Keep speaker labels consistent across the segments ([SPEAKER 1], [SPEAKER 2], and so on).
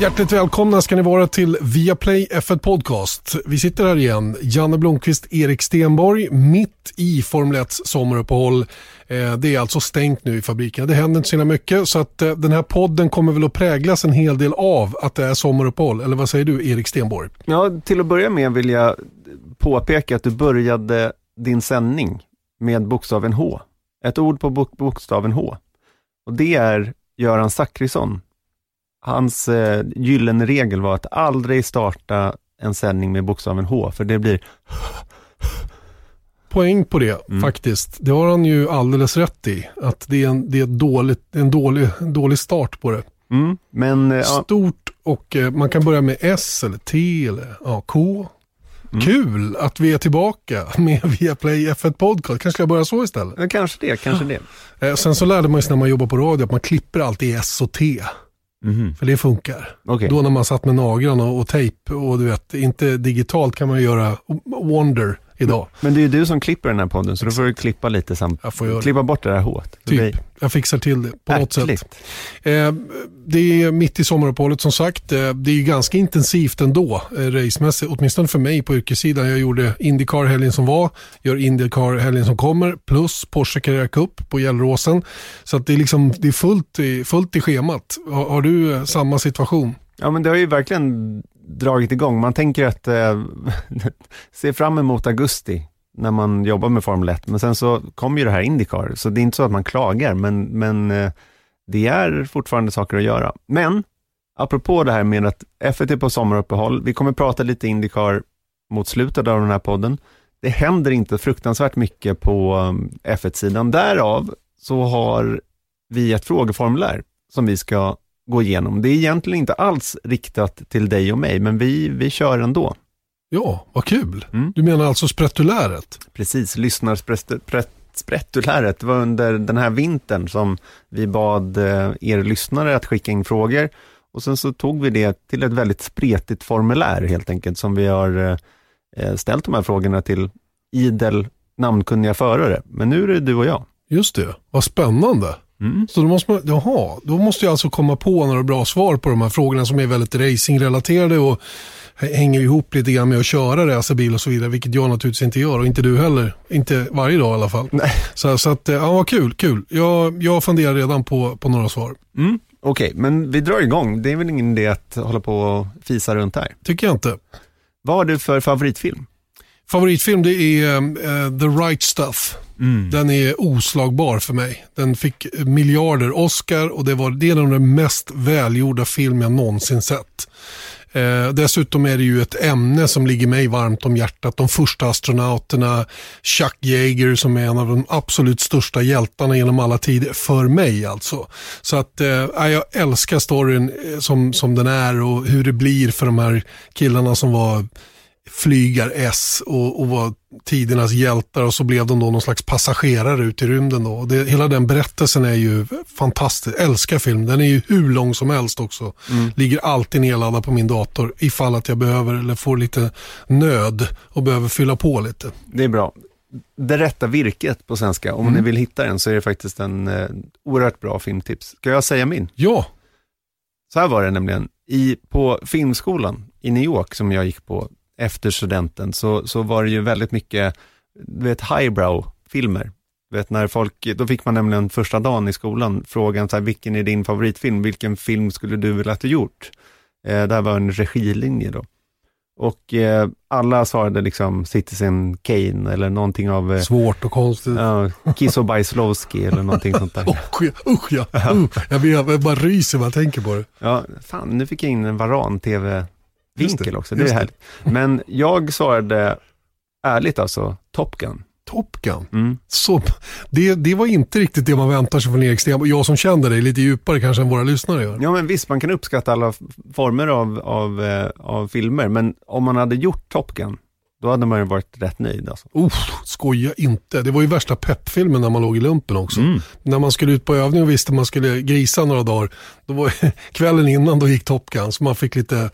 [SPEAKER 1] Hjärtligt välkomna ska ni vara till Viaplay F1 Podcast. Vi sitter här igen, Janne Blomqvist, Erik Stenborg, mitt i Formel 1 sommaruppehåll. Eh, det är alltså stängt nu i fabriken. Det händer inte så mycket så att eh, den här podden kommer väl att präglas en hel del av att det är sommaruppehåll. Eller vad säger du Erik Stenborg?
[SPEAKER 2] Ja, till att börja med vill jag påpeka att du började din sändning med bokstaven H. Ett ord på bokstaven H. Och det är Göran Zachrisson hans eh, gyllene regel var att aldrig starta en sändning med bokstaven H, för det blir
[SPEAKER 1] Poäng på det mm. faktiskt. Det har han ju alldeles rätt i. Att det är en, det är dåligt, en dålig, dålig start på det.
[SPEAKER 2] Mm. Men, eh,
[SPEAKER 1] Stort och eh, man kan börja med S eller T eller ja, K. Mm. Kul att vi är tillbaka med Viaplay F1 Podcast. Kanske ska jag börja så istället?
[SPEAKER 2] Kanske det, kanske det.
[SPEAKER 1] Eh, sen så lärde man sig när man jobbar på radio att man klipper alltid S och T. Mm. För det funkar.
[SPEAKER 2] Okay.
[SPEAKER 1] Då när man satt med naglarna och, och tejp och du vet, inte digitalt kan man göra Wonder idag.
[SPEAKER 2] Men det är ju du som klipper den här podden, så då får du klippa lite samt, klippa bort det där håret.
[SPEAKER 1] Typ, jag fixar till det på något sätt. Eh, det är mitt i sommaruppehållet som sagt. Eh, det är ganska intensivt ändå, eh, racemässigt, åtminstone för mig på yrkessidan. Jag gjorde Indycar helgen som var, gör Indycar helgen som kommer, plus Porsche Carrera Cup på Gelleråsen. Så det är, liksom, det är fullt, i, fullt i schemat. Har, har du eh, samma situation?
[SPEAKER 2] Ja men det har ju verkligen dragit igång. Man tänker att eh, se fram emot augusti när man jobbar med Formel 1, men sen så kommer ju det här Indycar, så det är inte så att man klagar, men, men eh, det är fortfarande saker att göra. Men, apropå det här med att F1 är på sommaruppehåll, vi kommer prata lite Indycar mot slutet av den här podden. Det händer inte fruktansvärt mycket på eh, F1-sidan. Därav så har vi ett frågeformulär som vi ska gå igenom. Det är egentligen inte alls riktat till dig och mig, men vi, vi kör ändå.
[SPEAKER 1] Ja, vad kul. Mm. Du menar alltså sprättuläret?
[SPEAKER 2] Precis, lyssnarsprättuläret. Det var under den här vintern som vi bad eh, er lyssnare att skicka in frågor och sen så tog vi det till ett väldigt spretigt formulär helt enkelt som vi har eh, ställt de här frågorna till idel namnkunniga förare. Men nu är det du och jag.
[SPEAKER 1] Just det, vad spännande. Mm. Så då måste man, jaha, då måste jag alltså komma på några bra svar på de här frågorna som är väldigt racingrelaterade och hänger ihop lite grann med att köra racerbil och så vidare, vilket jag naturligtvis inte gör och inte du heller. Inte varje dag i alla fall.
[SPEAKER 2] Nej.
[SPEAKER 1] Så, så att, ja vad kul, kul. Jag, jag funderar redan på, på några svar.
[SPEAKER 2] Mm. Okej, okay, men vi drar igång. Det är väl ingen idé att hålla på och fisa runt här?
[SPEAKER 1] Tycker jag inte.
[SPEAKER 2] Vad har du för favoritfilm?
[SPEAKER 1] Favoritfilm det är uh, The Right Stuff. Mm. Den är oslagbar för mig. Den fick miljarder Oscar och det, var, det är en av de mest välgjorda film jag någonsin sett. Eh, dessutom är det ju ett ämne som ligger mig varmt om hjärtat. De första astronauterna, Chuck Yeager som är en av de absolut största hjältarna genom alla tider, för mig alltså. Så att eh, jag älskar storyn eh, som, som den är och hur det blir för de här killarna som var flygar-S och, och var tidernas hjältar och så blev de då någon slags passagerare ut i rymden. Då. Det, hela den berättelsen är ju fantastisk. Älskar film. Den är ju hur lång som helst också. Mm. Ligger alltid nedladdad på min dator ifall att jag behöver eller får lite nöd och behöver fylla på lite.
[SPEAKER 2] Det är bra. Det rätta virket på svenska, om mm. ni vill hitta den så är det faktiskt en eh, oerhört bra filmtips. Ska jag säga min?
[SPEAKER 1] Ja.
[SPEAKER 2] Så här var det nämligen. I, på filmskolan i New York som jag gick på efter studenten så, så var det ju väldigt mycket, du vet, highbrow-filmer. Vet, när folk, då fick man nämligen första dagen i skolan frågan, så här, vilken är din favoritfilm? Vilken film skulle du vilja att du gjort? Eh, det här var en regilinje då. Och eh, alla svarade liksom Citizen Kane eller någonting av... Eh,
[SPEAKER 1] Svårt och konstigt.
[SPEAKER 2] Ja, Kiss Bajslowski eller någonting sånt där.
[SPEAKER 1] usch, ja, usch ja. Uh, jag, jag bara ryser när jag tänker på det.
[SPEAKER 2] Ja, fan, nu fick jag in en Varan-TV vinkel också. Det är härligt. Men jag svarade ärligt alltså, Top Gun.
[SPEAKER 1] Top Gun. Mm. Så, det, det var inte riktigt det man väntar sig från Erik Sten. Jag som känner dig lite djupare kanske än våra lyssnare gör.
[SPEAKER 2] Ja men visst, man kan uppskatta alla former av, av, eh, av filmer, men om man hade gjort Top Gun, då hade man ju varit rätt nöjd. Alltså.
[SPEAKER 1] Oh, skoja inte. Det var ju värsta peppfilmen när man låg i lumpen också. Mm. När man skulle ut på övning och visste man skulle grisa några dagar, då var kvällen innan då gick Top Gun, så man fick lite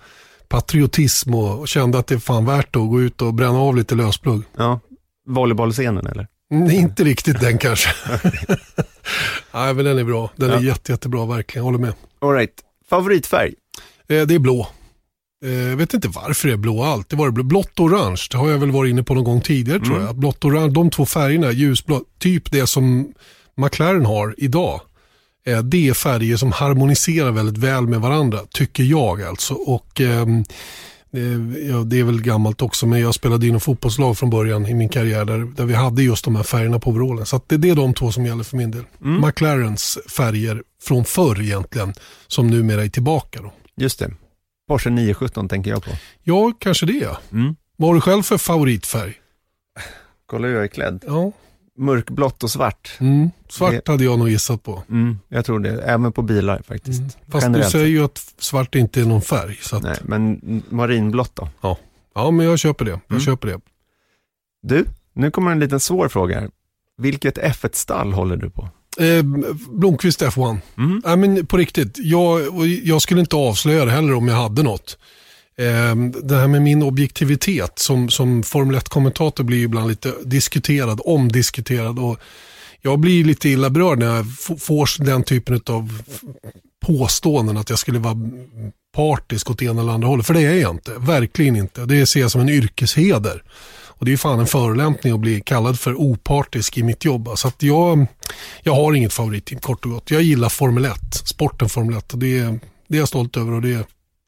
[SPEAKER 1] patriotism och, och kände att det är fan värt att gå ut och bränna av lite lösplugg.
[SPEAKER 2] Ja, volleybollscenen eller?
[SPEAKER 1] Nej, inte riktigt den kanske. Nej, men den är bra. Den ja. är jätte, jättebra verkligen, håller med.
[SPEAKER 2] All right. Favoritfärg?
[SPEAKER 1] Eh, det är blå. Eh, Jag vet inte varför det är blå allt. Det var blå. Blått och orange, det har jag väl varit inne på någon gång tidigare tror jag. Blått och orange, de två färgerna, ljusblå, typ det som McLaren har idag. Eh, Det är färger som harmoniserar väldigt väl med varandra, tycker jag alltså. Och ehm, eh, ja, Det är väl gammalt också, men jag spelade i någon fotbollslag från början i min karriär där, där vi hade just de här färgerna på overallen. Så det, är de två som gäller för min del. McLarens färger från förr egentligen, som numera är tillbaka. Då.
[SPEAKER 2] Just det. Porsche 917 tänker jag på.
[SPEAKER 1] Ja, kanske det.
[SPEAKER 2] Mm.
[SPEAKER 1] Vad har du själv för favoritfärg?
[SPEAKER 2] Kolla hur jag är klädd.
[SPEAKER 1] Ja.
[SPEAKER 2] Mörkblått och svart.
[SPEAKER 1] Mm. Svart hade jag nog gissat på.
[SPEAKER 2] Mm, jag tror det, även på bilar faktiskt.
[SPEAKER 1] Mm. Fast
[SPEAKER 2] Generellt
[SPEAKER 1] du säger ju att svart inte är någon färg. Så att,
[SPEAKER 2] Nej, men marinblått då?
[SPEAKER 1] ja. ja, men jag köper det. Jag
[SPEAKER 2] Mm.
[SPEAKER 1] köper det.
[SPEAKER 2] Du, nu kommer en liten svår fråga här. Vilket F1-stall håller du på?
[SPEAKER 1] Eh, Blomqvist F1.
[SPEAKER 2] Mm.
[SPEAKER 1] Nej, men på riktigt, jag, jag skulle inte avslöja det heller om jag hade något. Ehm, det här med min objektivitet som, som Formel 1-kommentator blir ibland lite diskuterad, omdiskuterad. Och jag blir lite illa berörd när jag får den typen av påståenden att jag skulle vara partisk åt ena eller andra hållet. För det är jag inte, verkligen inte. Det ser jag som en yrkesheder. Och det är fan en förolämpning att bli kallad för opartisk i mitt jobb. Så att jag, jag har inget favoritteam kort och gott. Jag gillar Formel 1, sporten Formel 1. Och det, är- det är jag stolt över och det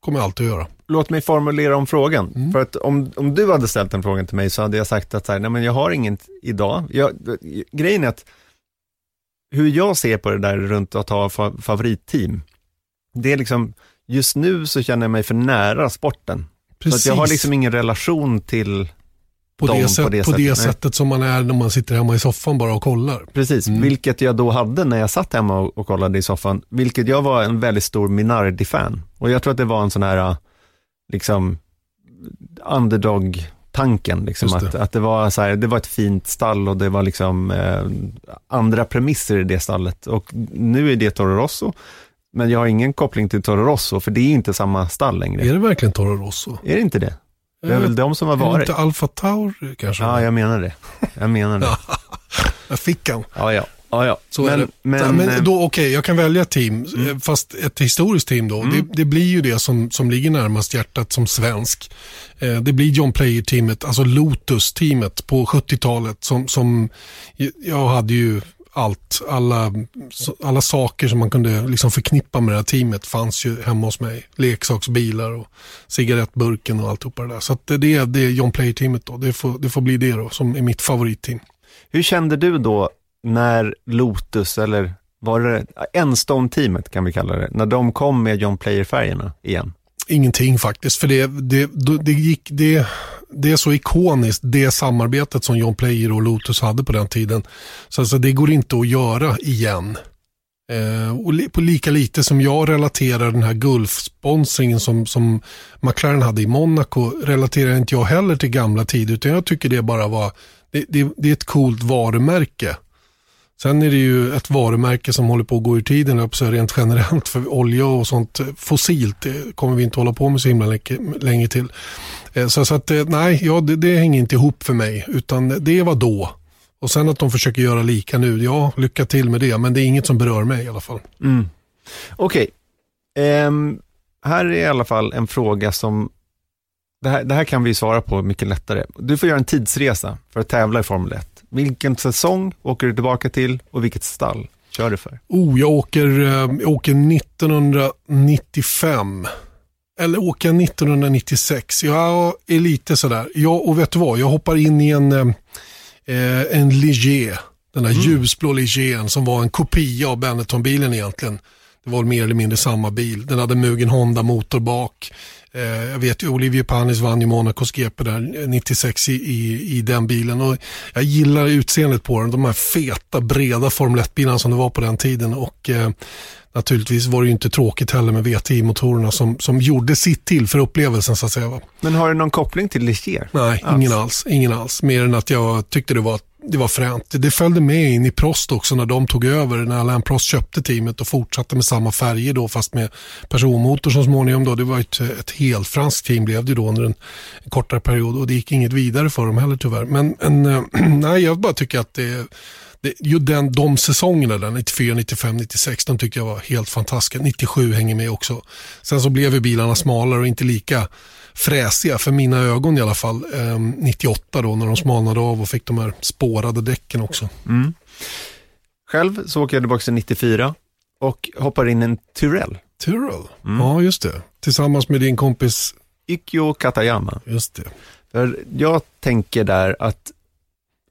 [SPEAKER 1] kommer jag alltid att göra.
[SPEAKER 2] Låt mig formulera om frågan.
[SPEAKER 1] Mm.
[SPEAKER 2] För att om, om du hade ställt den frågan till mig så hade jag sagt att så här, nej men jag har inget idag. Jag, grejen är att hur jag ser på det där runt att ha fa favoritteam, det är liksom, just nu så känner jag mig för nära sporten. Så att jag har liksom ingen relation till,
[SPEAKER 1] på,
[SPEAKER 2] dem
[SPEAKER 1] det,
[SPEAKER 2] på
[SPEAKER 1] sätt, på
[SPEAKER 2] det
[SPEAKER 1] det,
[SPEAKER 2] sättet,
[SPEAKER 1] sättet som man är när man sitter hemma i soffan bara och kollar.
[SPEAKER 2] precis,
[SPEAKER 1] Mm.
[SPEAKER 2] vilket jag då hade när jag satt hemma och, och kollade i soffan, vilket jag var en väldigt stor Minardi-fan. Och jag tror att det var en sån här, liksom, underdog-tanken, liksom,
[SPEAKER 1] Just det.
[SPEAKER 2] att, att det, var så här, det var ett fint stall och det var liksom eh, andra premisser i det stallet. Och nu är det Toro Rosso, men jag har ingen koppling till Toro Rosso, för det är inte samma stall längre.
[SPEAKER 1] Är det verkligen Toro Rosso?
[SPEAKER 2] Är det inte det? Det är väl de som har
[SPEAKER 1] Är det
[SPEAKER 2] varit.
[SPEAKER 1] inte Alfa Tauri kanske?
[SPEAKER 2] Ja, jag menar det. Jag menar det.
[SPEAKER 1] Jag fick han.
[SPEAKER 2] Ja, ja. ja, ja.
[SPEAKER 1] Så
[SPEAKER 2] men,
[SPEAKER 1] är.
[SPEAKER 2] Men,
[SPEAKER 1] Men,
[SPEAKER 2] eh,
[SPEAKER 1] då, okej, jag kan välja ett team, eh, fast ett historiskt team då.
[SPEAKER 2] Mm.
[SPEAKER 1] Det, det blir ju det som, som ligger närmast hjärtat som svensk. Eh, det blir John Player-teamet, alltså Lotus-teamet på 70-talet som, som, jag hade ju allt, alla, alla saker som man kunde liksom förknippa med det här teamet fanns ju hemma hos mig. Leksaksbilar och cigarettburken och alltihopa det där. Så att det, det är det John Player-teamet då. Det får, det får bli det då som är mitt favoritteam.
[SPEAKER 2] Hur kände du då när Lotus, eller var det Enstone-teamet kan vi kalla det, när de kom med John Player-färgerna igen?
[SPEAKER 1] Ingenting faktiskt, för det, det, det, gick, det, det är så ikoniskt, det samarbetet som John Player och Lotus hade på den tiden. Så alltså, det går inte att göra igen. Eh, och li, på lika lite som jag relaterar den här Gulf-sponsringen som, som McLaren hade i Monaco, relaterar inte jag heller till gamla tider, utan jag tycker det bara var, det, det, det är ett coolt varumärke. Sen är det ju ett varumärke som håller på att gå ur tiden, upp så rent generellt för olja och sånt eh, fossilt det kommer vi inte hålla på med så himla länge, länge till. Eh, så, så att nej, ja, det, det hänger inte ihop för mig, utan det var då. Och sen att de försöker göra lika nu, ja, lycka till med det, men det är inget som berör mig i alla fall.
[SPEAKER 2] Mm. Okej, Ehm, här är i alla fall en fråga som, det här, det här kan vi svara på mycket lättare. Du får göra en tidsresa för att tävla i Formel 1. Vilken säsong åker du tillbaka till och vilket stall kör du för?
[SPEAKER 1] Oh, jag åker, eh, jag åker 1995. Eller åker jag 1996? Jag är lite sådär. Jag, och vet du vad, jag hoppar in i en, eh, en Ligier. Den där ljusblå Ligeren som var en kopia av Benetton-bilen egentligen. Det var mer eller mindre samma bil. Den hade Mugen Honda motor bak. Eh, jag vet ju, Olivier Panis vann ju Monacos GP där eh, 96 i, i, i den bilen. Och jag gillar utseendet på den. De här feta, breda Formel 1-bilarna som det var på den tiden. Och eh, naturligtvis var det ju inte tråkigt heller med VTI-motorerna som, som gjorde sitt till för upplevelsen så att säga. Va?
[SPEAKER 2] Men har du någon koppling till Ligier?
[SPEAKER 1] Nej,
[SPEAKER 2] Alls.
[SPEAKER 1] ingen alls. Ingen alls. Mer än att jag tyckte det var, det var fränt. Det följde med in i Prost också när de tog över. När Alain Prost köpte teamet och fortsatte med samma färger då fast med personmotor så småningom. Då. Det var ett, ett helt franskt team blev det då under en, en kortare period och det gick inget vidare för dem heller tyvärr. Men, en, äh, eh, nej, jag bara tycker att det det, ju den, de säsongerna där, 94, 95, 96, de tycker jag var helt fantastiska. 97 hänger med också. Sen så blev ju bilarna smalare och inte lika fräsiga, för mina ögon i alla fall, eh, 98 då när de smalnade av och fick de här spårade däcken också.
[SPEAKER 2] Mm. Själv så åker jag tillbaka till 94 och hoppar in en Tyrell.
[SPEAKER 1] Tyrell, mm. ja just det. Tillsammans med din kompis
[SPEAKER 2] Ikkyo Katayama.
[SPEAKER 1] Just det.
[SPEAKER 2] För jag tänker där att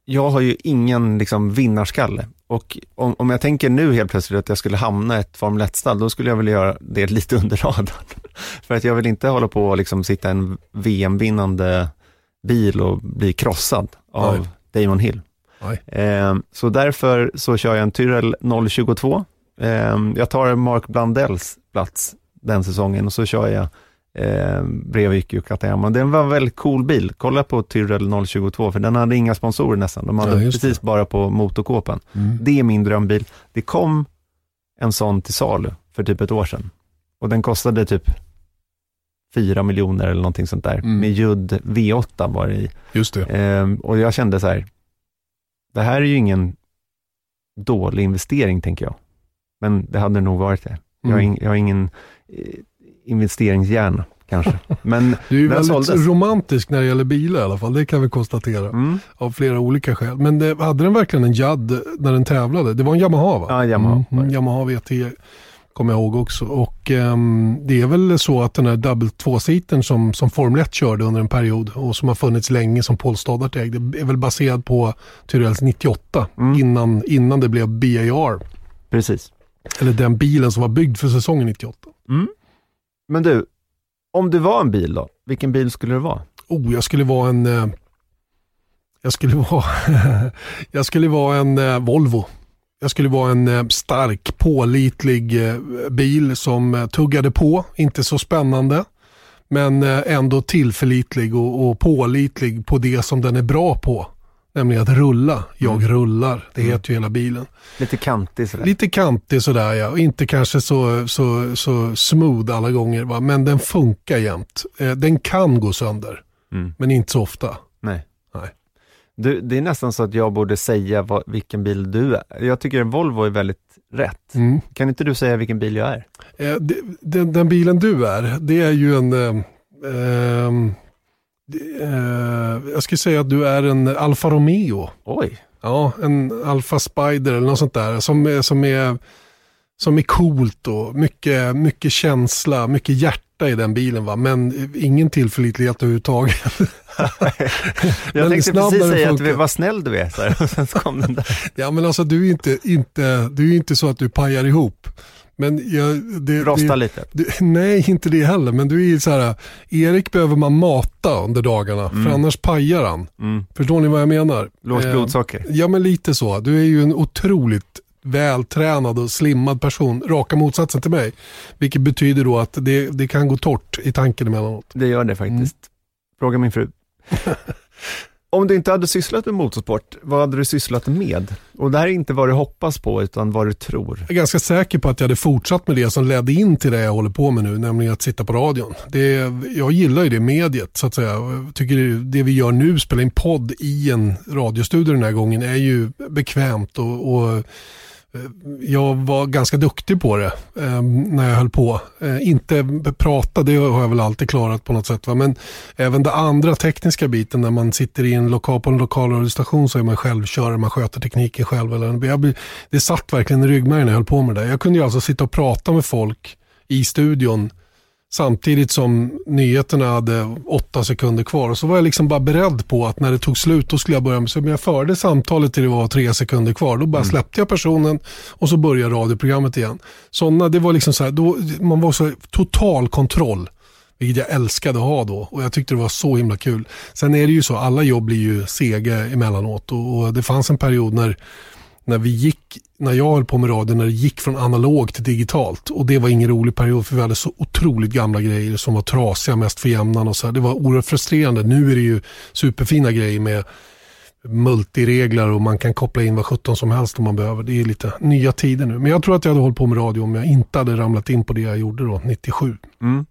[SPEAKER 2] jag har ju ingen liksom, vinnarskalle. Och om, om jag tänker nu helt plötsligt att jag skulle hamna i ett Formel 1-stall, då skulle jag vilja göra det lite under radarn. För att jag vill inte hålla på och liksom sitta i en VM-vinnande bil och bli krossad av Nej. Damon Hill. Eh, så därför så kör jag en Tyrrell 022. Eh, jag tar Mark Blandells plats den säsongen och så kör jag eh, bredvid Katayama. Det var en väldigt cool bil. Kolla på Tyrrell 022, för den hade inga sponsorer nästan. De hade ja, precis bara på motorkåpan. Mm. Det är min drömbil. Det kom en sån till salu för typ ett år sedan. Och den kostade typ 4 miljoner eller någonting sånt där. Mm. Med Judd V8 var det i.
[SPEAKER 1] Just det.
[SPEAKER 2] Eh, och jag kände så här, det här är ju ingen dålig investering tänker jag. Men det hade nog varit det. Jag har, mm. in, jag har ingen investeringshjärna kanske. Men
[SPEAKER 1] du är väldigt såldes. romantisk när det gäller bilar i alla fall, det kan vi konstatera. Mm. Av flera olika skäl. Men det, hade den verkligen en Judd när den tävlade? Det var en Yamaha va?
[SPEAKER 2] Ja, Yamaha.
[SPEAKER 1] Mm, Yamaha VT kommer jag ihåg också. Och um, det är väl så att den här double tvåsitern som, som Formel 1 körde under en period och som har funnits länge som Paul Stoddart ägde är väl baserad på Tyrells 98 mm. innan, innan det blev BAR.
[SPEAKER 2] Precis.
[SPEAKER 1] Eller den bilen som var byggd för säsongen 98.
[SPEAKER 2] Mm. Men du, om du var en bil då, vilken bil skulle du vara?
[SPEAKER 1] Oh, jag skulle vara en eh, jag skulle vara, jag skulle vara en eh, Volvo. Jag skulle vara en eh, stark, pålitlig eh, bil som eh, tuggade på, inte så spännande. Men eh, ändå tillförlitlig och, och pålitlig på det som den är bra på. Nämligen att rulla. Jag mm. rullar. Det mm. heter ju hela bilen.
[SPEAKER 2] Lite kantig sådär.
[SPEAKER 1] Lite kantig sådär ja. inte kanske så, så, så smooth alla gånger. Va? Men den funkar jämt. Den kan gå sönder. Mm. Men inte så ofta.
[SPEAKER 2] Nej. Du, det är nästan så att jag borde säga vad, vilken bil du är. Jag tycker Volvo är väldigt rätt. Mm. Kan inte du säga vilken bil jag är?
[SPEAKER 1] Eh, den, den, bilen du är, det är ju en... Eh, ehm, eh, jag skulle säga att du är en Alfa Romeo.
[SPEAKER 2] Oj.
[SPEAKER 1] Ja, en Alfa Spider eller något sånt där. Som, som, är, som är coolt och mycket, mycket känsla, mycket hjärta i den bilen. Va? Men ingen tillförlitlighet överhuvudtaget.
[SPEAKER 2] jag tänkte precis säga att vad snäll du är. Så här, och sen kom den där.
[SPEAKER 1] ja men alltså du är inte, inte, du är inte så att du pajar ihop. Men jag,
[SPEAKER 2] det, Rosta det, lite?
[SPEAKER 1] Det, nej, inte det heller. Men du är så här, Erik behöver man mata under dagarna, mm. för annars pajar han. Mm. Förstår ni vad jag menar?
[SPEAKER 2] Lågt eh, blodsocker?
[SPEAKER 1] Ja, men lite så. Du är ju en otroligt vältränad och slimmad person, raka motsatsen till mig. Vilket betyder då att det, det kan gå torrt i tanken emellanåt.
[SPEAKER 2] Det gör det faktiskt. Mm. Fråga min fru. Om du inte hade sysslat med motorsport, vad hade du sysslat med? Och det här är inte vad du hoppas på, utan vad du tror.
[SPEAKER 1] Jag är ganska säker på att jag hade fortsatt med det som ledde in till det jag håller på med nu, nämligen att sitta på radion. Det, jag gillar ju det mediet, så att säga. Jag tycker det vi gör nu, spela in podd i en radiostudio den här gången, är ju bekvämt och, och Eh, jag var ganska duktig på det eh, när jag höll på. Eh, inte prata, det har jag väl alltid klarat på något sätt. Va? Men även den andra tekniska biten när man sitter i en lokal, på en lokal radiostation så är man självkörare, man sköter tekniken själv. Eller, jag, det satt verkligen i ryggmärgen när jag höll på med det. Jag kunde ju alltså sitta och prata med folk i studion Samtidigt som nyheterna hade åtta sekunder kvar. Och så var jag liksom bara beredd på att när det tog slut då skulle jag börja med, så jag förde samtalet till det var tre sekunder kvar. Då bara mm. släppte jag personen och så började radioprogrammet igen. Såna, det var liksom så här, då, man var så total kontroll. Vilket jag älskade att ha då och jag tyckte det var så himla kul. Sen är det ju så, alla jobb blir ju sega emellanåt och, och det fanns en period när när vi gick, när jag höll på med radio, när det gick från analog till digitalt. Och det var ingen rolig period för vi hade så otroligt gamla grejer som var trasiga mest för jämnan och så här. Det var oerhört frustrerande. Nu är det ju superfina grejer med multiregler och man kan koppla in vad 17 som helst om man behöver. Det är lite nya tider nu. Men jag tror att jag hade hållit på med radio om jag inte hade ramlat in på det jag gjorde då, 97.
[SPEAKER 2] Mm.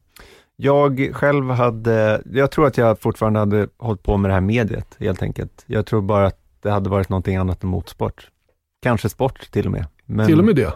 [SPEAKER 2] Jag själv hade, jag tror att jag fortfarande hade hållit på med det här mediet helt enkelt. Jag tror bara att det hade varit någonting annat än motorsport kanske sport till och med. Men
[SPEAKER 1] Till och med det.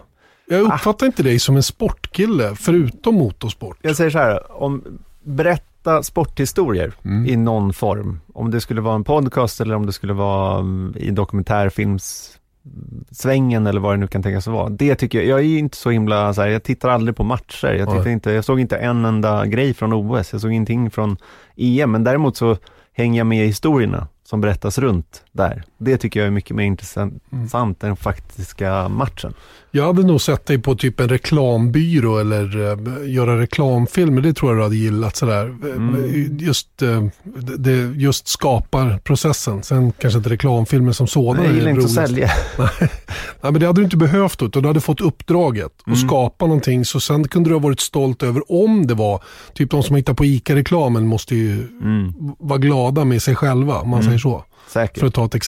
[SPEAKER 1] Jag uppfattar inte dig som en sportkille, förutom motorsport.
[SPEAKER 2] Jag säger så här, om berätta sporthistorier
[SPEAKER 1] Mm.
[SPEAKER 2] i någon form. Om det skulle vara en podcast eller om det skulle vara mm, i dokumentärfilmssvängen eller vad det nu kan tänkas vara. Det tycker jag, jag är inte så himla så här, jag tittar aldrig på matcher. Jag, tittar inte, jag såg inte en enda grej från OS, jag såg ingenting från EM, men däremot så hänger jag med i historierna som berättas runt där. Det tycker jag är mycket mer intressant
[SPEAKER 1] Mm.
[SPEAKER 2] än den faktiska matchen.
[SPEAKER 1] Jag hade nog sett dig på typ en reklambyrå eller eh, göra reklamfilmer. Det tror jag du hade gillat. Sådär.
[SPEAKER 2] Mm.
[SPEAKER 1] Just, eh, det, just skapar processen. Sen kanske inte reklamfilmer som sådana
[SPEAKER 2] Jag gillar inte att sälja.
[SPEAKER 1] Nej, men det hade du inte behövt utan du hade fått uppdraget
[SPEAKER 2] Mm.
[SPEAKER 1] att skapa någonting. Så sen kunde du ha varit stolt över om det var, typ de som hittar på ICA-reklamen måste ju
[SPEAKER 2] Mm,
[SPEAKER 1] vara glada med sig själva om man
[SPEAKER 2] Mm.
[SPEAKER 1] säger så.
[SPEAKER 2] säkert.
[SPEAKER 1] För att ta ett exempel.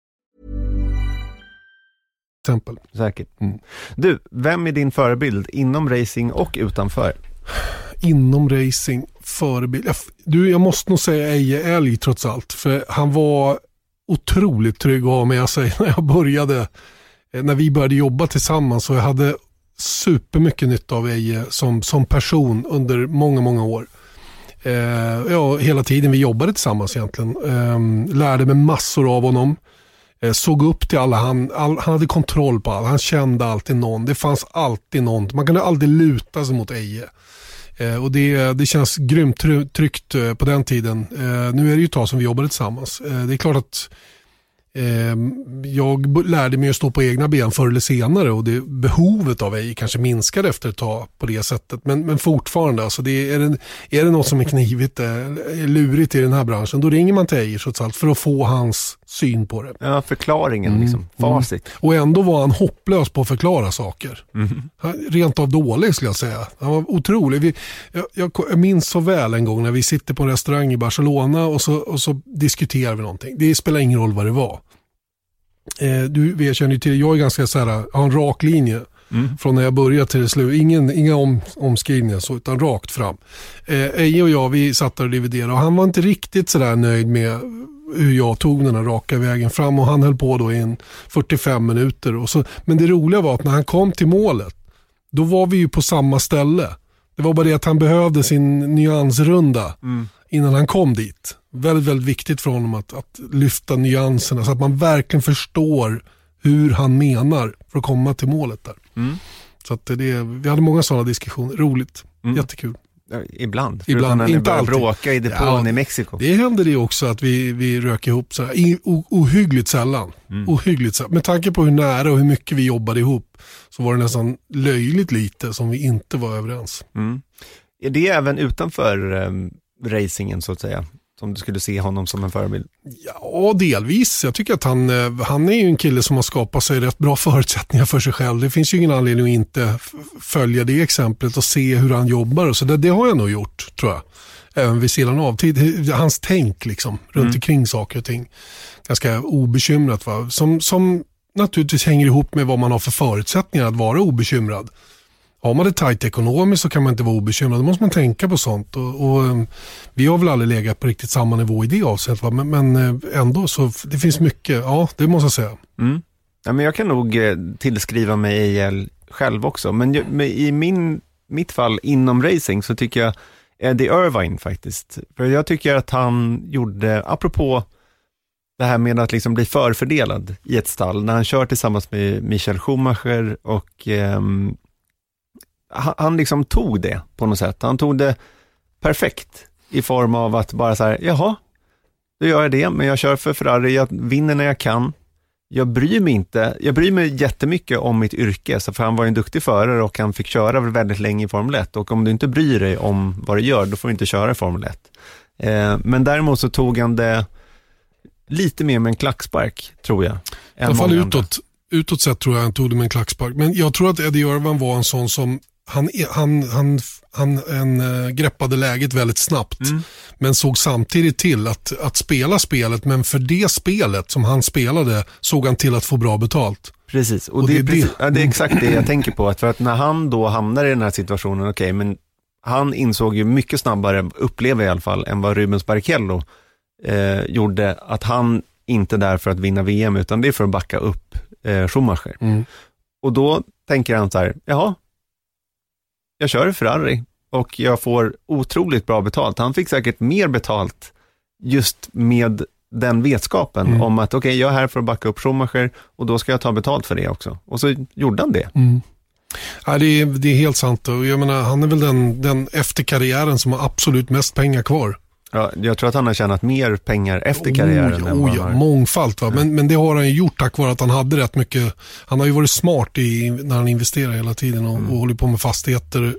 [SPEAKER 1] exempel.
[SPEAKER 2] Säkert.
[SPEAKER 1] Mm.
[SPEAKER 2] Du, vem är din förebild inom racing och utanför?
[SPEAKER 1] Inom racing, förebild. Jag, du, jag måste nog säga Eje Älg trots allt. För han var otroligt trygg att ha med sig när jag började. eh, När vi började jobba tillsammans. Och jag hade supermycket nytta av Eje som, som person under många, många år. Eh, ja, hela tiden vi jobbade tillsammans egentligen. Eh, lärde mig massor av honom. Eh, såg upp till alla. Han, all, han hade kontroll på allt. Han kände alltid någon. Det fanns alltid någon. Man kunde aldrig luta sig mot Eje. Eh, och det, det känns grymt tryggt eh, på den tiden. Eh, nu är det ju ett tag som vi jobbade tillsammans. Eh, det är klart att eh, jag lärde mig att stå på egna ben förr eller senare och det, behovet av Eje kanske minskade efter ett tag på det sättet. Men, men fortfarande, alltså det är, det, är det något som är knivigt, eh, är lurigt i den här branschen, då ringer man till Eje trots allt för att få hans syn på det.
[SPEAKER 2] Ja, förklaringen, liksom. facit.
[SPEAKER 1] Och ändå var han hopplös på att förklara saker. Han, rent av dålig skulle jag säga. Han var otrolig. Vi, jag, jag, minns så väl en gång när vi sitter på en restaurang i Barcelona och så, och så diskuterar vi någonting. Det spelar ingen roll vad det var. Eh, du vet, känner ju till, jag är ganska så här, har en rak linje. Från när jag började till slut. Ingen, inga om, omskrivningar så, utan rakt fram. Eh, Eje och jag, vi satt där och dividerade och han var inte riktigt sådär nöjd med hur jag tog den här raka vägen fram och han höll på då i en 45 minuter. Och så, men det roliga var att när han kom till målet, då var vi ju på samma ställe. Det var bara det att han behövde sin nyansrunda innan han kom dit. Väldigt, väldigt viktigt för honom att, att lyfta nyanserna så att man verkligen förstår hur han menar för att komma till målet där. Så att det, vi hade många sådana diskussioner, roligt, jättekul.
[SPEAKER 2] Ja, ibland.
[SPEAKER 1] Ibland, inte alltid.
[SPEAKER 2] bråka i depån
[SPEAKER 1] Ja,
[SPEAKER 2] i Mexiko.
[SPEAKER 1] Det hände det också att vi, vi rök ihop så här, i, o, ohyggligt sällan. Ohyggligt sällan. Med tanke på hur nära och hur mycket vi jobbade ihop så var det nästan löjligt lite som vi inte var överens.
[SPEAKER 2] Mm. Är det även utanför um, racingen så att säga? Som du skulle se honom som en förebild?
[SPEAKER 1] Ja, delvis. Jag tycker att han, eh, han är ju en kille som har skapat sig rätt bra förutsättningar för sig själv. Det finns ju ingen anledning att inte följa det exemplet och se hur han jobbar. Och så det, det har jag nog gjort, tror jag. Även vid sidan av. Tid, hans tänk liksom, runt omkring saker och ting. Ganska obekymrat. Va? Som, som naturligtvis hänger ihop med vad man har för förutsättningar att vara obekymrad. Har man det tajt ekonomiskt så kan man inte vara obekymrad. Då måste man tänka på sånt. Och, och, eh, vi har väl aldrig legat på riktigt samma nivå i det avseendet. Men, men eh, ändå så det finns mycket, ja det måste jag säga.
[SPEAKER 2] Mm. Ja, men jag kan nog eh, tillskriva mig EL själv också, men men i min, mitt fall inom racing så tycker jag Eddie Irvine faktiskt. För jag tycker att han gjorde, apropå det här med att liksom bli förfördelad i ett stall, när han kör tillsammans med Michael Schumacher och ehm, han, han liksom tog det på något sätt. Han tog det perfekt i form av att bara så här, jaha, då gör jag det, men jag kör för Ferrari, jag vinner när jag kan. Jag bryr mig inte, jag bryr mig jättemycket om mitt yrke, så för han var ju en duktig förare och han fick köra väldigt länge i Formel 1 och om du inte bryr dig om vad du gör, då får du inte köra i Formel 1. Eh, men däremot så tog han det, lite mer med en klackspark, tror jag.
[SPEAKER 1] I alla fall
[SPEAKER 2] andra.
[SPEAKER 1] utåt, utåt sett tror jag han tog det med en klackspark. Men jag tror att Eddie Irvan var en sån som, han, han, han, han en, eh, greppade läget väldigt snabbt. Men såg samtidigt till att, att spela spelet, men för det spelet som han spelade såg han till att få bra betalt.
[SPEAKER 2] Precis, och,
[SPEAKER 1] Och
[SPEAKER 2] det,
[SPEAKER 1] det
[SPEAKER 2] är precis,
[SPEAKER 1] det.
[SPEAKER 2] Ja, det är exakt det jag tänker på. Att för att när han då hamnar i den här situationen, okej, men han insåg ju mycket snabbare, upplever i alla fall, än vad Rubens Barrichello eh, gjorde, att han inte är där för att vinna VM, utan det är för att backa upp eh, Schumacher.
[SPEAKER 1] Mm.
[SPEAKER 2] Och då tänker han så här, jaha, jag kör Ferrari och jag får otroligt bra betalt. Han fick säkert mer betalt just med den vetskapen
[SPEAKER 1] Mm.
[SPEAKER 2] om att okej, jag är här för att backa upp Schumacher och då ska jag ta betalt för det också. Och så gjorde han det.
[SPEAKER 1] Mm. Ja, det, är, det är helt sant. Och jag menar, han är väl den, den efter karriären som har absolut mest pengar kvar.
[SPEAKER 2] Ja, jag tror att han har tjänat mer pengar efter karriären
[SPEAKER 1] Oh, oh, ja,
[SPEAKER 2] har.
[SPEAKER 1] mångfalt. Va? Men, men det har han ju gjort tack vare att han hade rätt mycket. Han har ju varit smart i, när han investerar hela tiden och,
[SPEAKER 2] Mm.
[SPEAKER 1] och håller på med fastigheter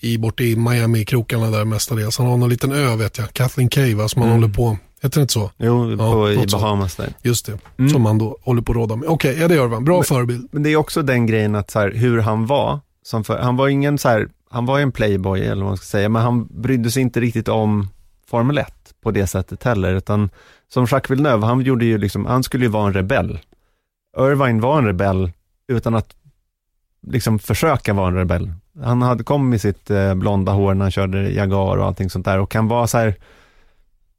[SPEAKER 1] i, borta i Miami-krokarna där mestadels. Han har någon liten ö vet jag, Kathleen Cay va, som han
[SPEAKER 2] Mm.
[SPEAKER 1] håller på, heter det inte så?
[SPEAKER 2] Jo,
[SPEAKER 1] Ja,
[SPEAKER 2] på, i. Bahamas där.
[SPEAKER 1] Just det,
[SPEAKER 2] Mm.
[SPEAKER 1] som han då håller på att råda med. Okej, ja det gör han. Bra förebild.
[SPEAKER 2] Men det är också den grejen att så här, hur han var, som för, han var ingen så här, han var ju en playboy eller vad man ska säga, men han brydde sig inte riktigt om Formel 1 på det sättet heller, utan som Jacques Villeneuve, han gjorde ju liksom, han skulle ju vara en rebell. Irvine var en rebell utan att liksom försöka vara en rebell. Han hade kommit med sitt eh, blonda hår när han körde Jaguar och allting sånt där och kan vara så här,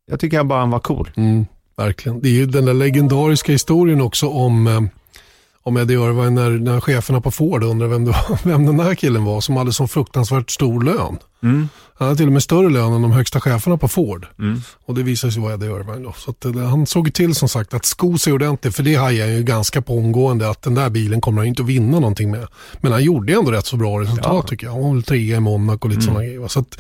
[SPEAKER 2] jag tycker han bara han var cool.
[SPEAKER 1] Mm, verkligen. Det är ju den där legendariska historien också om, eh, om Eddie Irvine när, när cheferna på Ford undrade vem, det var, vem den här killen var som hade så fruktansvärt stor lön.
[SPEAKER 2] Mm.
[SPEAKER 1] Han hade till och med större lön än de högsta cheferna på Ford.
[SPEAKER 2] Mm.
[SPEAKER 1] Och det visade sig vara Eddie Irvine då. Så att, eh, han såg till som sagt att sko sig ordentligt, för det hajade han ju ganska på omgående att den där bilen kommer han inte att vinna någonting med. Men han gjorde ändå rätt så bra resultat
[SPEAKER 2] Ja.
[SPEAKER 1] tycker jag. Han var väl trea i Monaco och lite sådana grejer. Så att,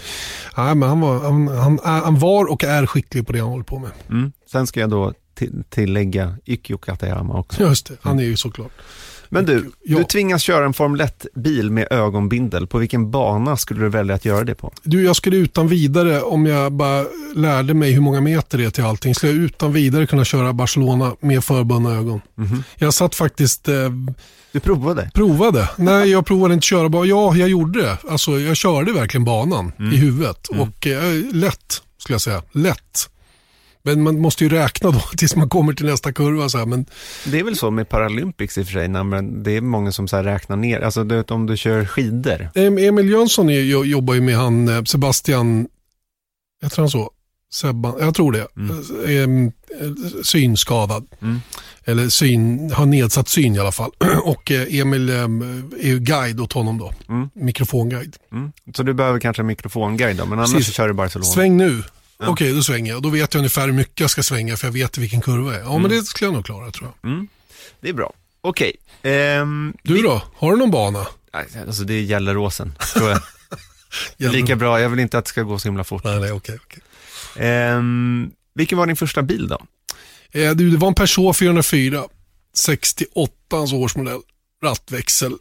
[SPEAKER 1] nej, men han, var, han, han, han var och är skicklig på det han håller på med.
[SPEAKER 2] Mm. Sen ska jag då ti- tillägga Ikkyo Katayama också.
[SPEAKER 1] Just det, han är ju såklart.
[SPEAKER 2] Men du,
[SPEAKER 1] Ja.
[SPEAKER 2] du tvingas köra en Formel 1-bil med ögonbindel. På vilken bana skulle du välja att göra det på?
[SPEAKER 1] Du, jag skulle utan vidare, om jag bara lärde mig hur många meter det är till allting, skulle jag utan vidare kunna köra Barcelona med förbundna ögon. Jag satt faktiskt, eh,
[SPEAKER 2] Du provade?
[SPEAKER 1] provade. Nej, jag provade inte köra bara. Ja, jag gjorde det. Alltså, jag körde verkligen banan i huvudet. Och eh, lätt, skulle jag säga. Lätt. Men man måste ju räkna då tills man kommer till nästa kurva. Så här. Men
[SPEAKER 2] Det är väl så med Paralympics i och för sig, man, det är många som så här räknar ner, alltså du vet om du kör skidor.
[SPEAKER 1] Em- Emil Jönsson är, jo- jobbar ju med han eh, Sebastian, jag tror han så, Sebban, jag tror det, em, eh, synskadad.
[SPEAKER 2] Mm.
[SPEAKER 1] Eller syn, har nedsatt syn i alla fall. Och eh, Emil em, är ju guide åt honom då,
[SPEAKER 2] Mm.
[SPEAKER 1] mikrofonguide.
[SPEAKER 2] Mm. Så du behöver kanske en mikrofonguide då, men annars
[SPEAKER 1] Precis.
[SPEAKER 2] kör du Barcelona.
[SPEAKER 1] Sväng nu. Okej, då svänger jag. Då vet jag ungefär hur mycket jag ska svänga för jag vet vilken kurva det är. Ja,
[SPEAKER 2] Mm.
[SPEAKER 1] men det skulle jag nog klara tror jag.
[SPEAKER 2] Mm. Det är bra. Okej. Ehm,
[SPEAKER 1] Du då? Har du någon bana?
[SPEAKER 2] alltså det är Gelleråsen, tror jag.
[SPEAKER 1] Gäller-
[SPEAKER 2] Lika bra, jag vill inte att det ska gå så himla fort.
[SPEAKER 1] Nej, nej, okej. okej.
[SPEAKER 2] Ehm, vilken var din första bil då?
[SPEAKER 1] Eh, du, det var en Peugeot 404, 68 årsmodell, rattväxel.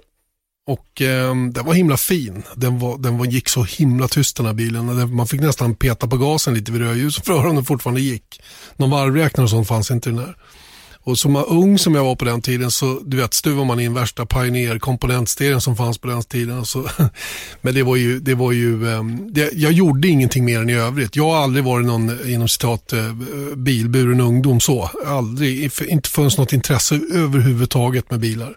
[SPEAKER 1] Och eh, den var himla fin. Den, var, den var, gick så himla tyst den här bilen. Man fick nästan peta på gasen lite vid rödljus för att höra om den fortfarande gick. Någon varvräknare och sånt fanns inte i den här. Och som ung som jag var på den tiden så du vet stuvar man in värsta Pioneer komponentserien som fanns på den tiden. Så, men det var ju, det var ju ehm, det, jag gjorde ingenting mer än i övrigt. Jag har aldrig varit någon inom citat eh, bilburen ungdom så. Aldrig, inte funnits något intresse överhuvudtaget med bilar.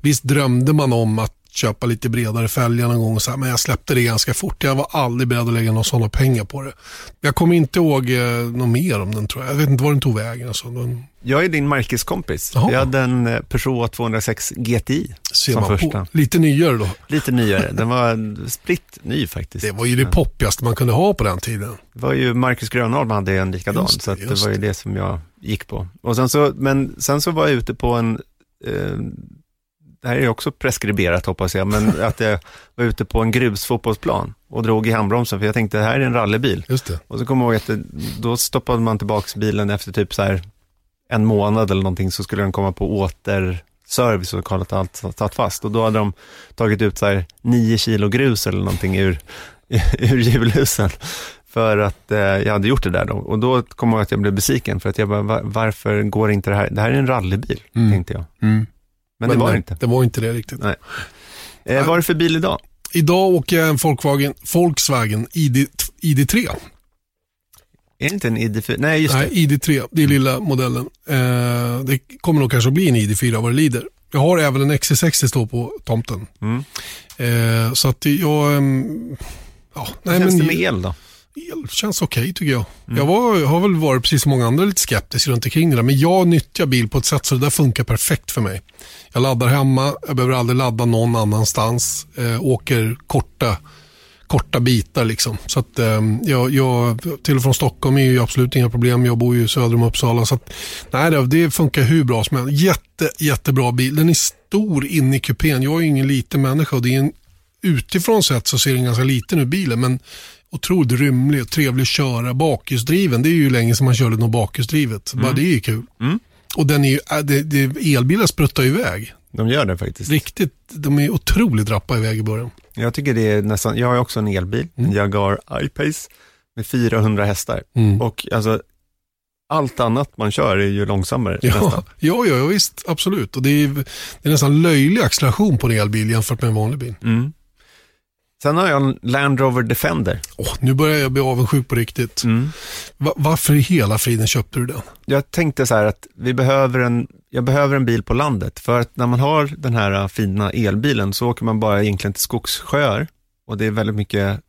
[SPEAKER 1] Visst drömde man om att köpa lite bredare fälgar någon gång och så här, men jag släppte det ganska fort. Jag var aldrig beredd att lägga några sådana pengar på det. Jag kommer inte ihåg eh, något mer om den tror jag. Jag vet inte var den tog vägen. Alltså. Den,
[SPEAKER 2] Jag är din Marcus-kompis.
[SPEAKER 1] Jaha.
[SPEAKER 2] Jag hade en eh, Peugeot 206 GTI
[SPEAKER 1] ser
[SPEAKER 2] som
[SPEAKER 1] man
[SPEAKER 2] första.
[SPEAKER 1] på. Lite nyare då.
[SPEAKER 2] Lite nyare. Den var spritt ny faktiskt.
[SPEAKER 1] Det var ju det poppigaste man kunde ha på den tiden.
[SPEAKER 2] Det var ju Marcus Grönholm hade en likadan,
[SPEAKER 1] Just det,
[SPEAKER 2] så det var ju det som jag gick på. Och sen så, men sen så var jag ute på en, eh, det här är också preskriberat hoppas jag, men att jag var ute på en grusfotbollsplan och drog i handbromsen för jag tänkte det här är en rallybil.
[SPEAKER 1] Just det.
[SPEAKER 2] Och så kommer jag ihåg att det, då stoppade man tillbaka bilen efter typ så här en månad eller någonting så skulle den komma på återservice och kollat att allt satt fast. Och då hade de tagit ut så här nio kilo grus eller någonting ur, ur hjulhusen. för att eh, jag hade gjort det där då. Och då kom jag att jag blev besviken för att jag bara, "Va- varför går inte det här? Det här är en rallybil,
[SPEAKER 1] Mm.
[SPEAKER 2] tänkte jag.
[SPEAKER 1] Mm.
[SPEAKER 2] Men, det var det
[SPEAKER 1] nej,
[SPEAKER 2] inte.
[SPEAKER 1] Det var inte det riktigt.
[SPEAKER 2] Nej. Eh, vad är det för bil idag?
[SPEAKER 1] Idag åker jag en Volkswagen, Volkswagen ID, ID3.
[SPEAKER 2] Är det inte en ID4? Nej, just
[SPEAKER 1] Nej, ID3, det är lilla modellen. Eh, det kommer nog kanske att bli en ID4 vad det lider. Jag har även en XC60 stå på tomten.
[SPEAKER 2] det. Mm.
[SPEAKER 1] Eh, så att jag... ehm, ja,
[SPEAKER 2] Hur
[SPEAKER 1] nej,
[SPEAKER 2] känns
[SPEAKER 1] men
[SPEAKER 2] det med el då?
[SPEAKER 1] El känns okej tycker jag.
[SPEAKER 2] Mm.
[SPEAKER 1] Jag var, har väl varit precis som många andra lite skeptisk runt omkring det där. Men jag nyttjar bil på ett sätt så det där funkar perfekt för mig. Jag laddar hemma, jag behöver aldrig ladda någon annanstans. Eh, åker korta, korta bitar liksom. Så att eh, jag, jag, till och från Stockholm är ju absolut inga problem. Jag bor ju söder om Uppsala. Så att, nej, det, det funkar hur bra som helst. Jätte, jättebra bil. Den är stor inne i kupén. Jag är ju ingen liten människa och det är en, utifrån sett så ser den ganska liten ut bilen. Men otroligt rymlig och trevlig att köra. Bakhjulsdriven, det är ju länge sedan man körde något bakhjulsdrivet. Bara det är ju kul.
[SPEAKER 2] Mm.
[SPEAKER 1] Och den är ju, äh, det, det, elbilar spruttar iväg.
[SPEAKER 2] De gör det faktiskt.
[SPEAKER 1] Riktigt, de är otroligt rappa iväg i början.
[SPEAKER 2] Jag tycker det är nästan, jag har också en elbil, en Jaguar I-Pace med 400 hästar.
[SPEAKER 1] Mm.
[SPEAKER 2] Och alltså, allt annat man kör är ju långsammare
[SPEAKER 1] Ja,
[SPEAKER 2] nästan.
[SPEAKER 1] ja, ja, visst, absolut. Och det är, det är nästan löjlig acceleration på en elbil jämfört med en vanlig bil.
[SPEAKER 2] Mm. Sen har jag en Land Rover Defender.
[SPEAKER 1] Åh, nu börjar jag bli avundsjuk på riktigt.
[SPEAKER 2] Mm.
[SPEAKER 1] Va, varför i hela friden köpte du den?
[SPEAKER 2] Jag tänkte så här att vi behöver en, jag behöver en bil på landet. För att när man har den här fina elbilen så åker man bara egentligen till skogssjöar. Och det är väldigt mycket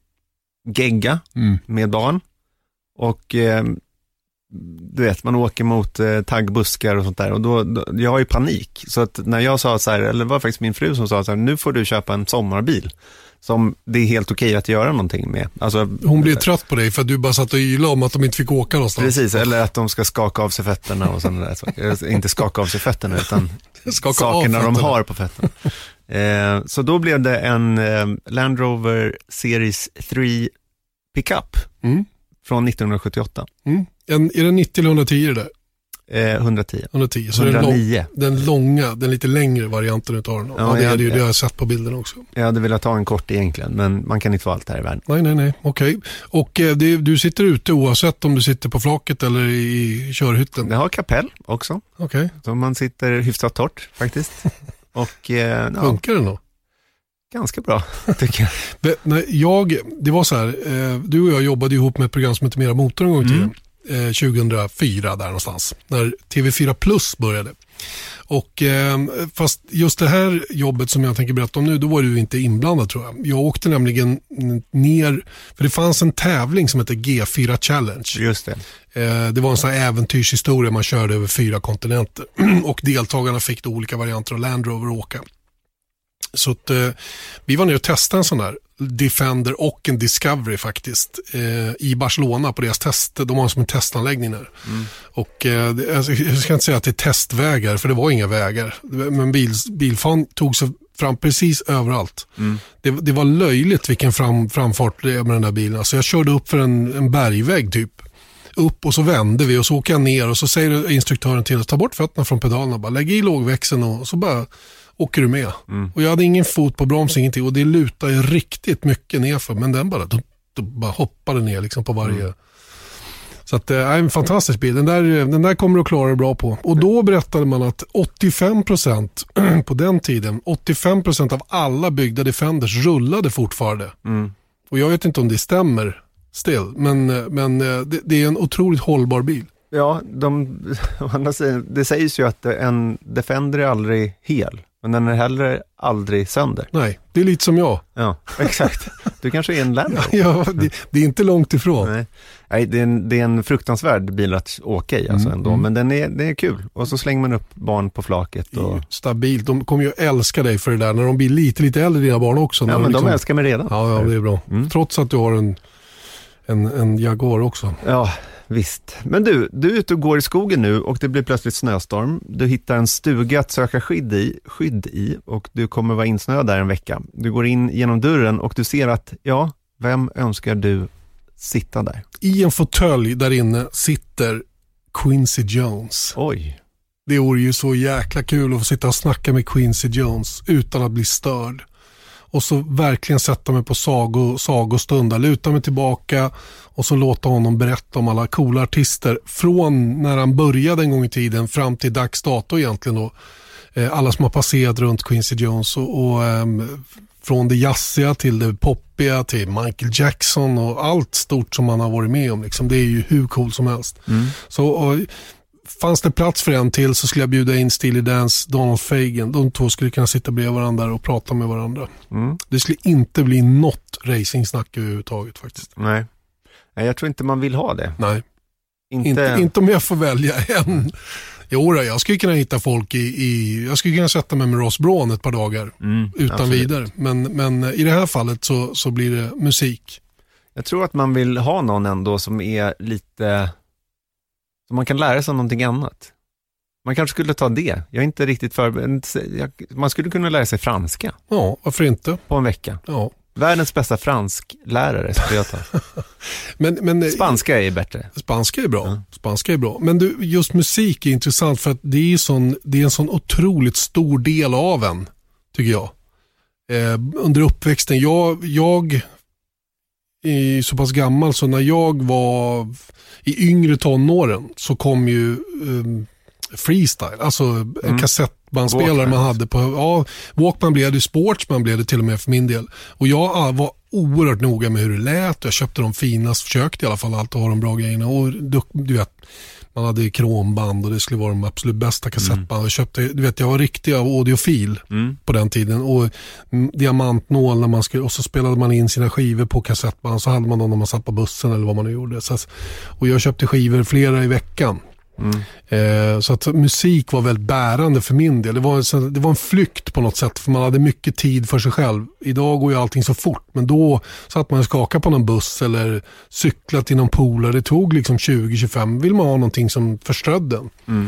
[SPEAKER 2] gegga med barn. Och eh, du vet, man åker mot eh, taggbuskar och sånt där. Och då, då, jag har ju panik. Så att när jag sa så här, eller det var faktiskt min fru som sa så här, nu får du köpa en sommarbil. Som det är helt okej att göra någonting med. Alltså,
[SPEAKER 1] Hon blev trött på dig för att du bara satt och ylade om att de inte fick åka någonstans.
[SPEAKER 2] Precis, eller att de ska skaka av sig fötterna och sådana där saker. Inte skaka av sig fötterna, utan
[SPEAKER 1] Skaka
[SPEAKER 2] sakerna de har på fötterna. Eh, så då blev det en eh, Land Rover Series 3 Pickup
[SPEAKER 1] Mm.
[SPEAKER 2] från 1978.
[SPEAKER 1] Mm. En, är det 90 eller 110 det där?
[SPEAKER 2] Eh, 110.
[SPEAKER 1] 110. Så det är den, lång,
[SPEAKER 2] 109.
[SPEAKER 1] den långa, den lite längre varianten utav den. Ja, det är
[SPEAKER 2] jag-
[SPEAKER 1] det ju. Det har jag sett på bilden också.
[SPEAKER 2] Jag hade velat ha en kort egentligen, men man kan inte få allt här i världen.
[SPEAKER 1] Nej, nej, nej. Okej. Och eh, det, du sitter ute oavsett om du sitter på flaket eller i körhytten?
[SPEAKER 2] Det har kapell också,
[SPEAKER 1] Okej.
[SPEAKER 2] så man sitter hyfsat torrt faktiskt. Och eh, ja,
[SPEAKER 1] Funkar den då?
[SPEAKER 2] ganska bra, tycker jag.
[SPEAKER 1] Nej, jag, det var så här, eh, du och jag jobbade ihop med ett program som heter Mera Motor en gång i tiden. Eh, 2004 där någonstans. När TV4 Plus började. Och, eh, fast just det här jobbet som jag tänker berätta om nu, då var du inte inblandad tror jag. Jag åkte nämligen ner, för det fanns en tävling som hette G4 Challenge.
[SPEAKER 2] Just det.
[SPEAKER 1] Eh, Det var en sån här äventyrshistoria, man körde över fyra kontinenter. och deltagarna fick då olika varianter av Land Rover att åka. Så att, eh, vi var nere och testade en sån där Defender och en Discovery faktiskt eh, i Barcelona på deras test. De har som en testanläggning där. Och, eh, det, alltså, jag ska inte säga att det är testvägar, för det var inga vägar. Men bil, bilfan tog sig fram precis överallt. Det, det var löjligt vilken fram, framfart det är med den där bilen. Alltså jag körde upp för en, en bergvägg typ. Upp och så vände vi och så åker jag ner och så säger instruktören till att ta bort fötterna från pedalerna. Bara, lägg i lågväxeln och så bara åker du med. Och jag hade ingen fot på bromsen, ingenting. Och det lutade ju riktigt mycket nerför. Men den bara, då, då bara hoppade ner liksom på varje... Så att, det är en fantastisk bil. Den där, den där kommer du att klara dig bra på. Och då berättade man att 85% på den tiden, 85% av alla byggda Defenders rullade fortfarande. Och jag vet inte om det stämmer still, men, men eh, det, det är en otroligt hållbar bil.
[SPEAKER 2] Ja, de, det sägs ju att en Defender är aldrig hel, men den är heller aldrig sönder.
[SPEAKER 1] Nej, det är lite som jag.
[SPEAKER 2] Ja, exakt. Du kanske är en Land?
[SPEAKER 1] Ja, det, det är inte långt ifrån.
[SPEAKER 2] Nej, Nej det, är en, det är en fruktansvärd bil att åka i alltså
[SPEAKER 1] Mm,
[SPEAKER 2] ändå,
[SPEAKER 1] mm.
[SPEAKER 2] men den är, den är kul. Och så slänger man upp barn på flaket. Och,
[SPEAKER 1] Stabilt. De kommer ju älska dig för det där när de blir lite, lite äldre, dina barn också.
[SPEAKER 2] ja, men de
[SPEAKER 1] liksom-
[SPEAKER 2] älskar mig redan.
[SPEAKER 1] Ja, ja, det är bra.
[SPEAKER 2] Mm.
[SPEAKER 1] Trots att du har en, en, en Jaguar också.
[SPEAKER 2] Ja, visst. Men du, du är ute och går i skogen nu och det blir plötsligt snöstorm. Du hittar en stuga att söka skydd i, skydd i och du kommer vara insnöad där en vecka. Du går in genom dörren och du ser att, ja, vem önskar du sitta där?
[SPEAKER 1] I en fåtölj där inne sitter Quincy Jones.
[SPEAKER 2] Oj.
[SPEAKER 1] Det vore ju så jäkla kul att få sitta och snacka med Quincy Jones utan att bli störd. Och så verkligen sätta mig på sago, sagostund, luta mig tillbaka och så låta honom berätta om alla coola artister från när han började en gång i tiden fram till dags dato egentligen då. Eh, alla som har passerat runt Quincy Jones och, och um, från det jazziga till det poppiga till Michael Jackson och allt stort som man har varit med om. Liksom. Det är ju hur cool som helst. Mm. Så, och, fanns det plats för en till så skulle jag bjuda in Steely Dance, Donald Fagen. De två skulle kunna sitta bredvid varandra och prata med varandra. Mm. Det skulle inte bli något racingsnack överhuvudtaget faktiskt.
[SPEAKER 2] Nej. jag tror inte man vill ha det.
[SPEAKER 1] Nej. Inte, inte, inte om jag får välja en. Jo, jag skulle kunna hitta folk i, i, jag skulle kunna sätta mig med Ross Braun ett par dagar mm, utan absolut. vidare. Men, men i det här fallet så, så blir det musik.
[SPEAKER 2] Jag tror att man vill ha någon ändå som är lite, som man kan lära sig någonting annat. Man kanske skulle ta det. Jag är inte riktigt förberedd. Man skulle kunna lära sig franska.
[SPEAKER 1] Ja, varför inte?
[SPEAKER 2] På en vecka.
[SPEAKER 1] Ja.
[SPEAKER 2] Världens bästa fransklärare skulle jag ta. men, men, spanska är bättre.
[SPEAKER 1] Spanska är bra. Ja. Spanska är bra. Men du, just musik är intressant för att det är, sån, det är en sån otroligt stor del av en, tycker jag. Eh, under uppväxten, jag, jag är så pass gammal så när jag var i yngre tonåren så kom ju eh, freestyle, alltså en mm. kassettbandspelare man hade på, ja, Walkman blev det, Sportsman blev det till och med för min del. Och jag var oerhört noga med hur det lät, jag köpte de finaste, försökte i alla fall alltid ha de bra grejerna. Och du, du vet, man hade kromband och det skulle vara de absolut bästa kassettband. Mm. Jag köpte, du vet, jag var riktig audiofil mm. på den tiden. Och diamantnål när man skulle, och så spelade man in sina skivor på kassettband. Så hade man dem när man satt på bussen eller vad man nu gjorde. Så, och jag köpte skivor flera i veckan. Mm. Så att musik var väldigt bärande för min del. Det var, en, det var en flykt på något sätt för man hade mycket tid för sig själv. Idag går ju allting så fort men då satt man och skakade på någon buss eller cyklade till någon polare. Det tog liksom 20-25. Vill man ha någonting som förströdde. Mm.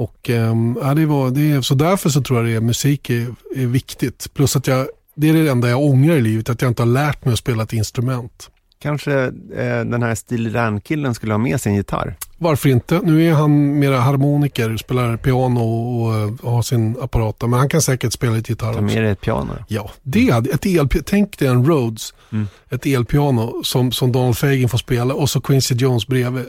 [SPEAKER 1] Och, äh, det var, det, så därför så tror jag det är, musik är, är viktigt. Plus att jag, det är det enda jag ångrar i livet, att jag inte har lärt mig att spela ett instrument.
[SPEAKER 2] Kanske eh, den här Steel killen skulle ha med sig en gitarr?
[SPEAKER 1] Varför inte? Nu är han mera harmoniker, spelar piano och, och, och har sin apparat. Men han kan säkert spela lite gitarr
[SPEAKER 2] Ta med dig ett piano
[SPEAKER 1] Ja, det hade, ett el, tänk dig en Rhodes, mm. ett elpiano som, som Donald Fagen får spela och så Quincy Jones bredvid.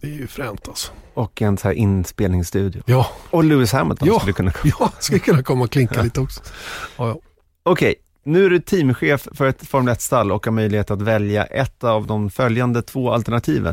[SPEAKER 1] Det är ju fränt alltså.
[SPEAKER 2] Och en så här inspelningsstudio.
[SPEAKER 1] Ja.
[SPEAKER 2] Och Lewis Hamilton
[SPEAKER 1] ja.
[SPEAKER 2] skulle kunna
[SPEAKER 1] komma. Ja, skulle kunna komma och klinka lite också. Ja, ja.
[SPEAKER 2] Okej, nu är du teamchef för ett Formel 1-stall och har möjlighet att välja ett av de följande två alternativen.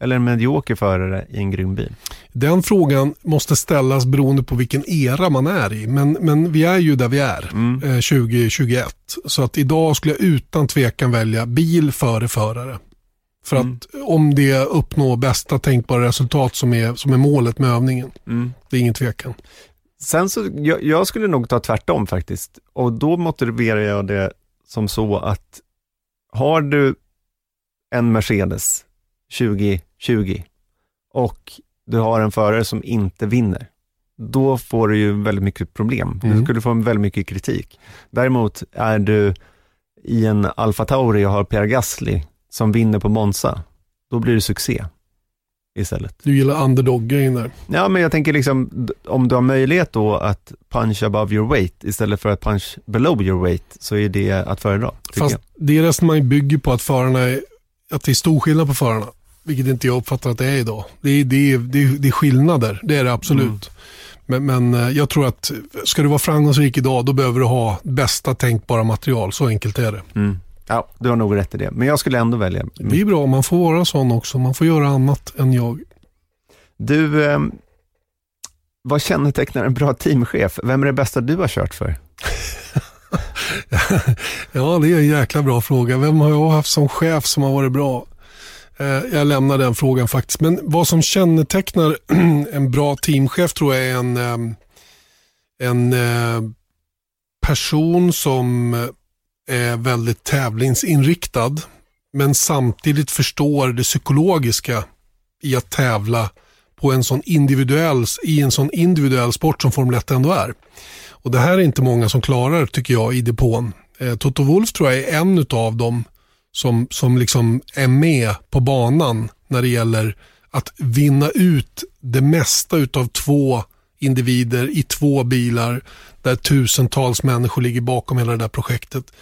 [SPEAKER 2] eller en medioker förare i en grym bil?
[SPEAKER 1] Den frågan måste ställas beroende på vilken era man är i. Men, men vi är ju där vi är, mm. 2021. Eh, Så att idag skulle jag utan tvekan välja bil före förare. För mm. att om det uppnår bästa tänkbara resultat som är, som är målet med övningen. Mm. Det är ingen tvekan.
[SPEAKER 2] Sen så, jag, jag, skulle nog ta tvärtom faktiskt. Och då motiverar jag det som så att har du en Mercedes 2020 och du har en förare som inte vinner, då får du ju väldigt mycket problem. Mm. Du skulle få väldigt mycket kritik. Däremot är du i en Alfa Tauri och har Pierre Gasly som vinner på Monza, då blir det succé istället.
[SPEAKER 1] Du gillar underdog-grejen där.
[SPEAKER 2] Ja, men jag tänker liksom, om du har möjlighet då att punch above your weight istället för att punch below your weight, så är det att föredra.
[SPEAKER 1] Fast jag. det resonemang bygger på att förarna är, att det är stor skillnad på förarna. Vilket inte jag uppfattar att det är idag. Det är, det är, det är, det är skillnader, det är det absolut. Mm. Men, men eh, jag tror att ska du vara framgångsrik idag, då behöver du ha bästa tänkbara material. Så enkelt är det.
[SPEAKER 2] Mm. Ja, du har nog rätt i det. Men jag skulle ändå välja.
[SPEAKER 1] Det är bra, man får vara sån också. Man får göra annat än jag.
[SPEAKER 2] Du, eh, vad kännetecknar en bra teamchef? Vem är det bästa du har kört för?
[SPEAKER 1] ja, det är en jäkla bra fråga. Vem har jag haft som chef som har varit bra? Eh, jag lämnar den frågan faktiskt. Men vad som kännetecknar en bra teamchef tror jag är en, ehm, en eh, person som eh, är väldigt tävlingsinriktad men samtidigt förstår det psykologiska i att tävla på en sån individuell, i en sån individuell sport som Formel 1 ändå är. Och Det här är inte många som klarar tycker jag i depån. Toto Wolf tror jag är en av dem som, som liksom är med på banan när det gäller att vinna ut det mesta av två individer i två bilar där tusentals människor ligger bakom hela det där projektet.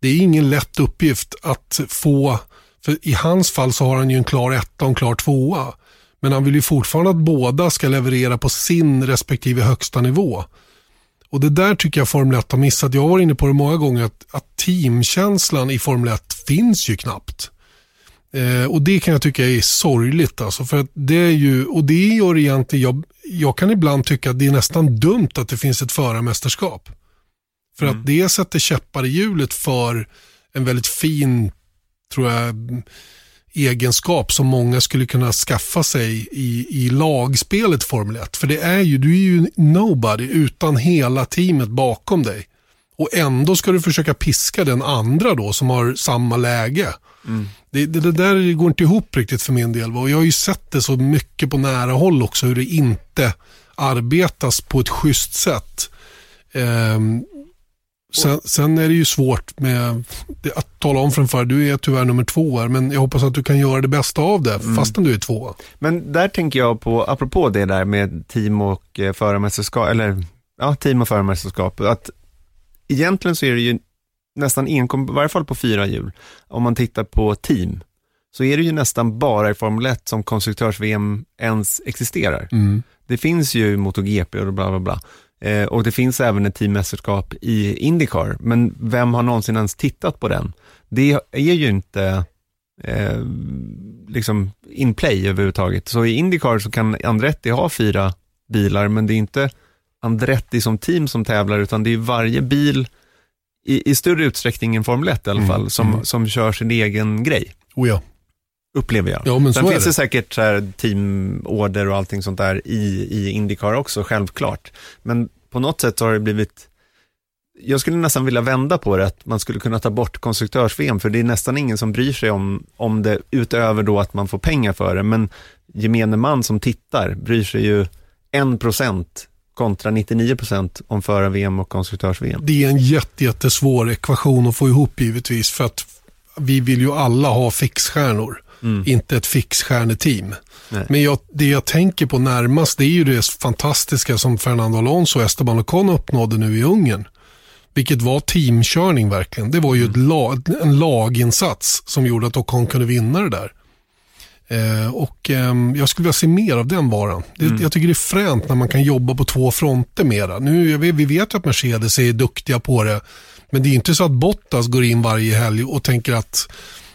[SPEAKER 1] Det är ingen lätt uppgift att få, för i hans fall så har han ju en klar etta och en klar tvåa. Men han vill ju fortfarande att båda ska leverera på sin respektive högsta nivå. Och det där tycker jag Formel 1 har missat. Jag har varit inne på det många gånger att, att teamkänslan i Formel 1 finns ju knappt. Eh, och det kan jag tycka är sorgligt. Alltså, för att det är ju, och det gör egentligen, jag, jag kan ibland tycka att det är nästan dumt att det finns ett förarmästerskap. För mm. att det sätter käppar i hjulet för en väldigt fin, tror jag, egenskap som många skulle kunna skaffa sig i, i lagspelet Formel 1. För det är ju, du är ju nobody utan hela teamet bakom dig. Och ändå ska du försöka piska den andra då som har samma läge. Mm. Det, det, det, där går inte ihop riktigt för min del. Och jag har ju sett det så mycket på nära håll också hur det inte arbetas på ett schysst sätt. Um, Sen, sen, är det ju svårt med att tala om för en förare, du är tyvärr nummer två här, men jag hoppas att du kan göra det bästa av det, mm. fastän du är tvåa.
[SPEAKER 2] Men där tänker jag på, apropå det där med team och eh, förarmästerskap, eller ja, team och förarmästerskap, att egentligen så är det ju nästan enkom, i varje fall på fyra hjul, om man tittar på team, så är det ju nästan bara i Formel 1 som konstruktörs-VM ens existerar. Mm. Det finns ju MotoGP och bla bla bla. Eh, och det finns även ett teammästerskap i Indycar, men vem har någonsin ens tittat på den? Det är ju inte eh, liksom in play överhuvudtaget. Så i Indycar så kan Andretti ha fyra bilar, men det är inte Andretti som team som tävlar, utan det är varje bil i, i större utsträckning än Formel 1 i alla mm, fall, som, mm. som kör sin egen grej.
[SPEAKER 1] Oh ja.
[SPEAKER 2] Upplever jag.
[SPEAKER 1] Ja, men
[SPEAKER 2] Sen
[SPEAKER 1] så
[SPEAKER 2] finns
[SPEAKER 1] det.
[SPEAKER 2] det säkert så här teamorder och allting sånt där i, i Indycar också, självklart. Men på något sätt har det blivit, jag skulle nästan vilja vända på det, att man skulle kunna ta bort konstruktörs-VM, för det är nästan ingen som bryr sig om, om det, utöver då att man får pengar för det. Men gemene man som tittar bryr sig ju 1% kontra 99% om förar-VM och konstruktörs-VM.
[SPEAKER 1] Det är en jätte, jättesvår ekvation att få ihop givetvis, för att vi vill ju alla ha fixstjärnor mm. inte ett fixstjärneteam. Men jag, det jag tänker på närmast det är ju det fantastiska som Fernando Alonso och Esteban Ocon uppnådde nu i Ungern. Vilket var teamkörning verkligen. Det var ju mm. lag, en laginsats som gjorde att Ocon kunde vinna det där. Eh, och eh, Jag skulle vilja se mer av den varan. Det, mm. Jag tycker det är fränt när man kan jobba på två fronter mera. Nu, vi vet ju att Mercedes är duktiga på det. Men det är inte så att Bottas går in varje helg och tänker att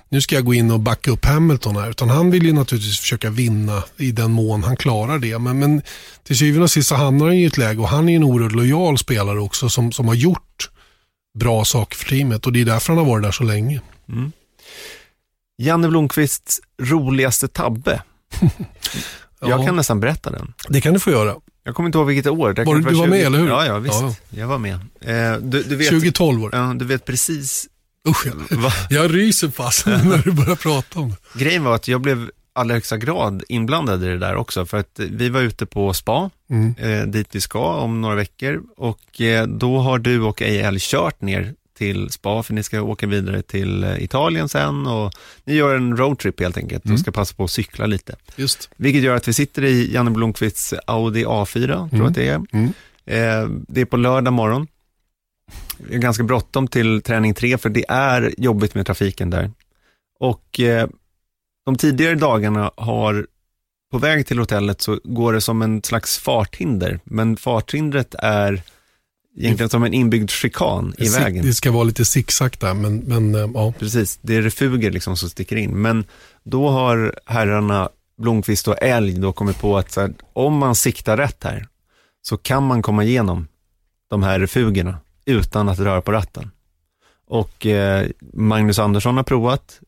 [SPEAKER 1] nu ska jag gå in och backa upp Hamilton här. Utan han vill ju naturligtvis försöka vinna i den mån han klarar det. Men, men till syvende och sist så hamnar han i ett läge och han är en oerhört lojal spelare också som, som har gjort bra saker för teamet och det är därför han har varit där så länge. Mm.
[SPEAKER 2] Janne Blomqvists roligaste tabbe. ja. Jag kan nästan berätta den.
[SPEAKER 1] Det kan du få göra.
[SPEAKER 2] Jag kommer inte ihåg vilket år.
[SPEAKER 1] Var, du var 20... med, eller hur?
[SPEAKER 2] Ja, ja visst. Ja. Jag var med. Eh,
[SPEAKER 1] du, du vet, 2012 var
[SPEAKER 2] det. Ja, du vet precis
[SPEAKER 1] Usch, jag, jag ryser fast när du börjar prata om det.
[SPEAKER 2] Grejen var att jag blev allra högsta grad inblandad i det där också, för att vi var ute på spa, mm. eh, dit vi ska om några veckor, och eh, då har du och AL kört ner till spa, för ni ska åka vidare till eh, Italien sen och ni gör en roadtrip helt enkelt mm. och ska passa på att cykla lite.
[SPEAKER 1] Just.
[SPEAKER 2] Vilket gör att vi sitter i Janne Blomqvists Audi A4, mm. tror jag att det är. Mm. Eh, det är på lördag morgon ganska bråttom till träning tre, för det är jobbigt med trafiken där. Och eh, de tidigare dagarna har på väg till hotellet så går det som en slags farthinder, men farthindret är egentligen som en inbyggd chikan i
[SPEAKER 1] Det-
[SPEAKER 2] vägen.
[SPEAKER 1] Det ska vara lite zigzag där, men, men eh, ja.
[SPEAKER 2] Precis, det är refuger liksom som sticker in. Men då har herrarna Blomqvist och Älg då kommit på att här, om man siktar rätt här så kan man komma igenom de här refugerna utan att röra på ratten. Och eh, Magnus Andersson har provat,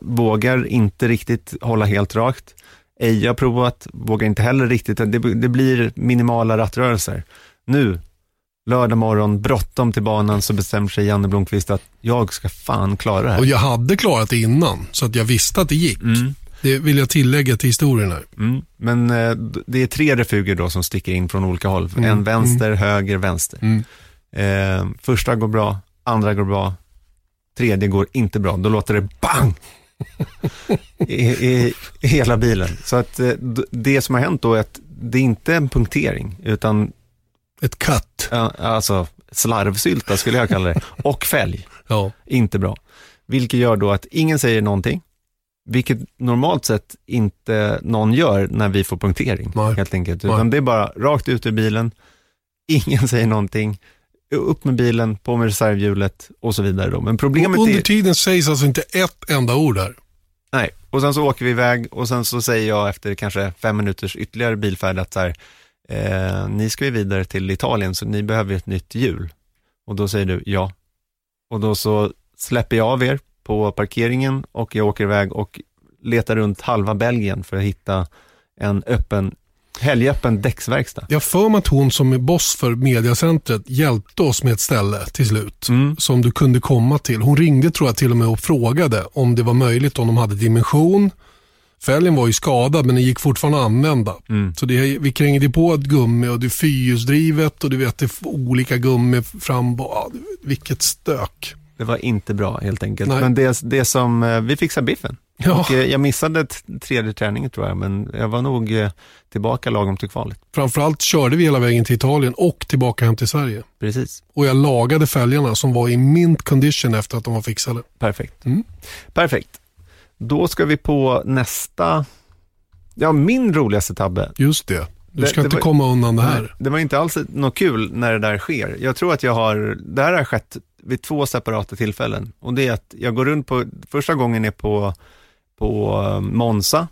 [SPEAKER 2] vågar inte riktigt hålla helt rakt. Eje har provat, vågar inte heller riktigt, det, det blir minimala rattrörelser. Nu, lördag morgon, bråttom till banan, så bestämmer sig Janne Blomqvist att jag ska fan klara det här.
[SPEAKER 1] Och jag hade klarat det innan, så att jag visste att det gick.
[SPEAKER 2] Mm.
[SPEAKER 1] Det vill jag tillägga till historien här.
[SPEAKER 2] Mm. Men eh, det är tre refuger då som sticker in från olika håll.
[SPEAKER 1] Mm,
[SPEAKER 2] En vänster, höger, vänster. Eh, första går bra, andra går bra, tredje går inte bra. Då låter det bang i, i, i hela bilen. Så att eh, det som har hänt då är att det är inte en punktering, utan
[SPEAKER 1] Ett cut.
[SPEAKER 2] alltså slarvsylta skulle jag kalla det, och fälg.
[SPEAKER 1] Ja.
[SPEAKER 2] Inte bra. Vilket gör då att ingen säger någonting, vilket normalt sett inte någon gör när vi får punktering,
[SPEAKER 1] Nej.
[SPEAKER 2] helt enkelt.
[SPEAKER 1] Nej.
[SPEAKER 2] Utan det är bara rakt ut ur bilen, ingen säger någonting, upp med bilen, på med reservhjulet och så vidare. Då. Men problemet
[SPEAKER 1] Och under
[SPEAKER 2] är...
[SPEAKER 1] tiden sägs alltså inte ett enda ord där.
[SPEAKER 2] Nej, och sen så åker vi iväg och sen så säger jag efter kanske fem minuters ytterligare bilfärd att så här, eh, ni ska ju vidare till Italien så ni behöver ett nytt hjul. Och då säger du ja. Och då så släpper jag av er på parkeringen och jag åker iväg och letar runt halva Belgien för att hitta en öppen, helgöppen däcksverkstad.
[SPEAKER 1] Jag för mig att hon som är boss för mediacentret hjälpte oss med ett ställe till slut.
[SPEAKER 2] Mm.
[SPEAKER 1] Som du kunde komma till. Hon ringde tror jag till och med och frågade om det var möjligt om de hade dimension. Fälgen var ju skadad men den gick fortfarande att använda.
[SPEAKER 2] Mm.
[SPEAKER 1] Så det, vi krängde på ett gummi och det är fyrhjulsdrivet och du vet det är olika gummi fram. Vilket stök.
[SPEAKER 2] Det var inte bra helt enkelt.
[SPEAKER 1] Nej.
[SPEAKER 2] Men det, det som, eh, vi fixade biffen.
[SPEAKER 1] Ja,
[SPEAKER 2] Och, eh, jag missade tredje träningen tror jag, men jag var nog eh, tillbaka lagom till kvalet.
[SPEAKER 1] framförallt körde vi hela vägen till Italien och tillbaka hem till Sverige.
[SPEAKER 2] Precis.
[SPEAKER 1] Och jag lagade fälgarna som var i mint condition efter att de var fixade.
[SPEAKER 2] Perfekt.
[SPEAKER 1] Mm.
[SPEAKER 2] Perfekt. Då ska vi på nästa, ja min roligaste tabbe.
[SPEAKER 1] Just det. Du
[SPEAKER 2] Det-
[SPEAKER 1] ska
[SPEAKER 2] det
[SPEAKER 1] inte
[SPEAKER 2] var-
[SPEAKER 1] komma undan det här.
[SPEAKER 2] Det var inte alls något kul när det där sker. Jag tror att jag har, det här har skett vid två separata tillfällen. Och det är att jag går runt på, första gången är på, på eh, Monza.